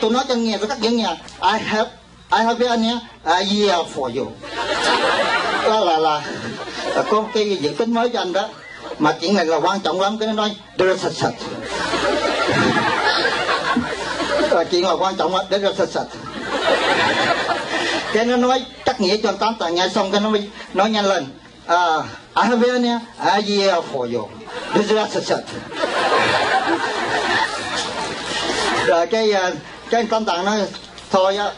Speaker 14: tôi nói cho nghe tôi cắt nghĩa nhà. I have I have an year for you. Đó là là, là có cái dự tính mới cho anh đó. Mà chuyện này là quan trọng lắm cái nó nói đưa sạch sạch. (laughs) Là chuyện là quan trọng lắm để ra sạch sạch. Cái nó nói cắt nghĩa cho tám tờ nghe xong cái nó mới nói nhanh lên. À I have an idea for you. Đưa ra sạch sạch. Rồi cái à, cái anh tàng nói thôi á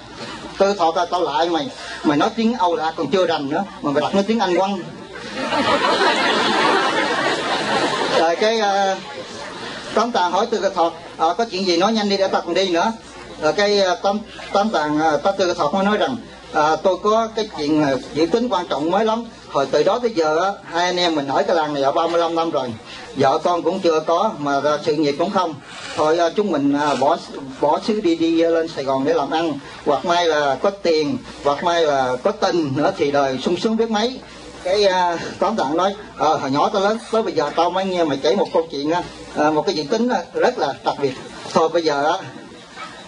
Speaker 14: tư thọ tao tao lại mày mày nói tiếng âu lạc còn chưa rành nữa mà mày đặt nói tiếng anh quăng. Rồi cái ờ, uh, tóm tàng hỏi tư cái thọ à, ờ, có chuyện gì nói nhanh đi để tao còn đi nữa. Rồi cái uh, tóm tóm tàng ờ, uh, tư cái thọ mới nói rằng à, tôi có cái chuyện uh, dự tính quan trọng mới lắm hồi từ đó tới giờ á hai anh em mình ở cái làng này ở 35 năm rồi. Vợ con cũng chưa có mà sự nghiệp cũng không. Thôi uh, chúng mình uh, bỏ bỏ xứ đi đi lên Sài Gòn để làm ăn. Hoặc may là có tiền hoặc may là có tình nữa thì đời sung sướng biết mấy. Cái uh, tóm tặng nói ờ hồi nhỏ tao lớn tới bây giờ tao mới nghe mày kể một câu chuyện á. Uh, một cái dự tính uh, rất là đặc biệt. Thôi bây giờ á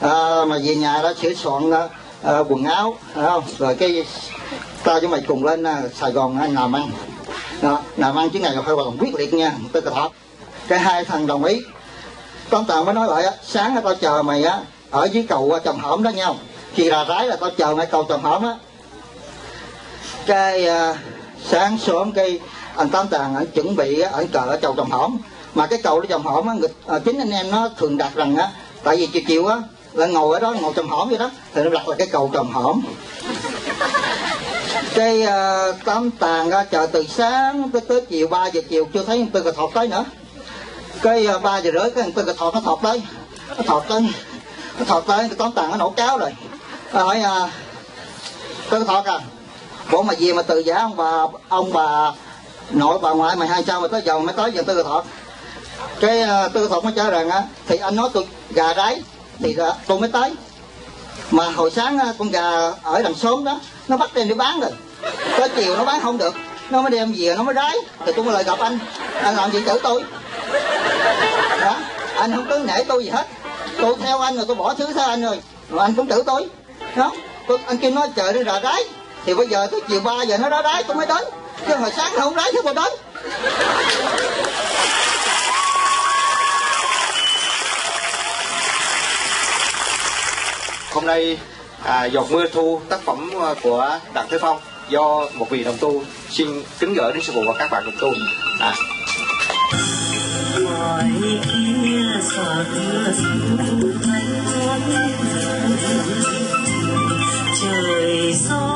Speaker 14: uh, mà về nhà đó sửa soạn uh, quần áo không? Rồi cái tao với mày cùng lên uh, Sài Gòn làm ăn đó, làm ăn chứ ngày là phải bằng quyết liệt nha tôi thật cái hai thằng đồng ý. Con tàu mới nói lại á sáng tao chờ mày á ở dưới cầu à, trồng hổm đó nhau khi là rái là tao chờ ngay cầu trồng hổm á. Cái uh, sáng sớm cái anh tám tàng anh chuẩn bị anh cờ ở cầu trồng hổm. Mà cái cầu đó trồng hổm á à, chính anh em nó thường đặt rằng á tại vì chiều chiều á là ngồi ở đó ngồi trồng hổm vậy đó. Thì nó đặt là cái cầu trồng hổm cái ờ, uh, tám tàn ờ, ra chờ từ sáng tới tới chiều 3 giờ chiều chưa thấy tôi còn thọt tới nữa. Cái ờ, uh, 3 giờ rưỡi cái tôi còn thọt nó thọt tới nó thọt tới nó thọt tới cái tám tàn nó nổ cáo rồi. Tôi hỏi uh, tôi cà thọt à bộ mà gì mà từ giả ông bà ông bà nội bà ngoại mày hai sao mà tới giờ mới tới giờ tôi còn thọt? Cái uh, tôi thọt mới trả rằng á thì anh nói tôi gà rái thì uh, tôi mới tới mà hồi sáng ờ, con gà ở đằng xóm đó nó bắt đem đi bán rồi. Tới chiều nó bán không được nó mới đem về nó mới rái. Thì tôi mới lại gặp anh. Anh làm gì chửi tôi? Đó anh không có nể tôi gì hết. Tôi theo anh rồi tôi bỏ thứ theo anh rồi. Rồi anh cũng chửi tôi. Đó. Tôi, anh kêu nó chờ đi rà rái. Thì bây giờ tới chiều 3 giờ nó đã rái tôi mới đến chứ hồi sáng nó không rái chứ mà đến
Speaker 13: hôm nay à, giọt mưa thu tác phẩm à, của đặng thế phong do một vị đồng tu xin kính gửi đến sư phụ và các bạn đồng tu à.
Speaker 9: trời gió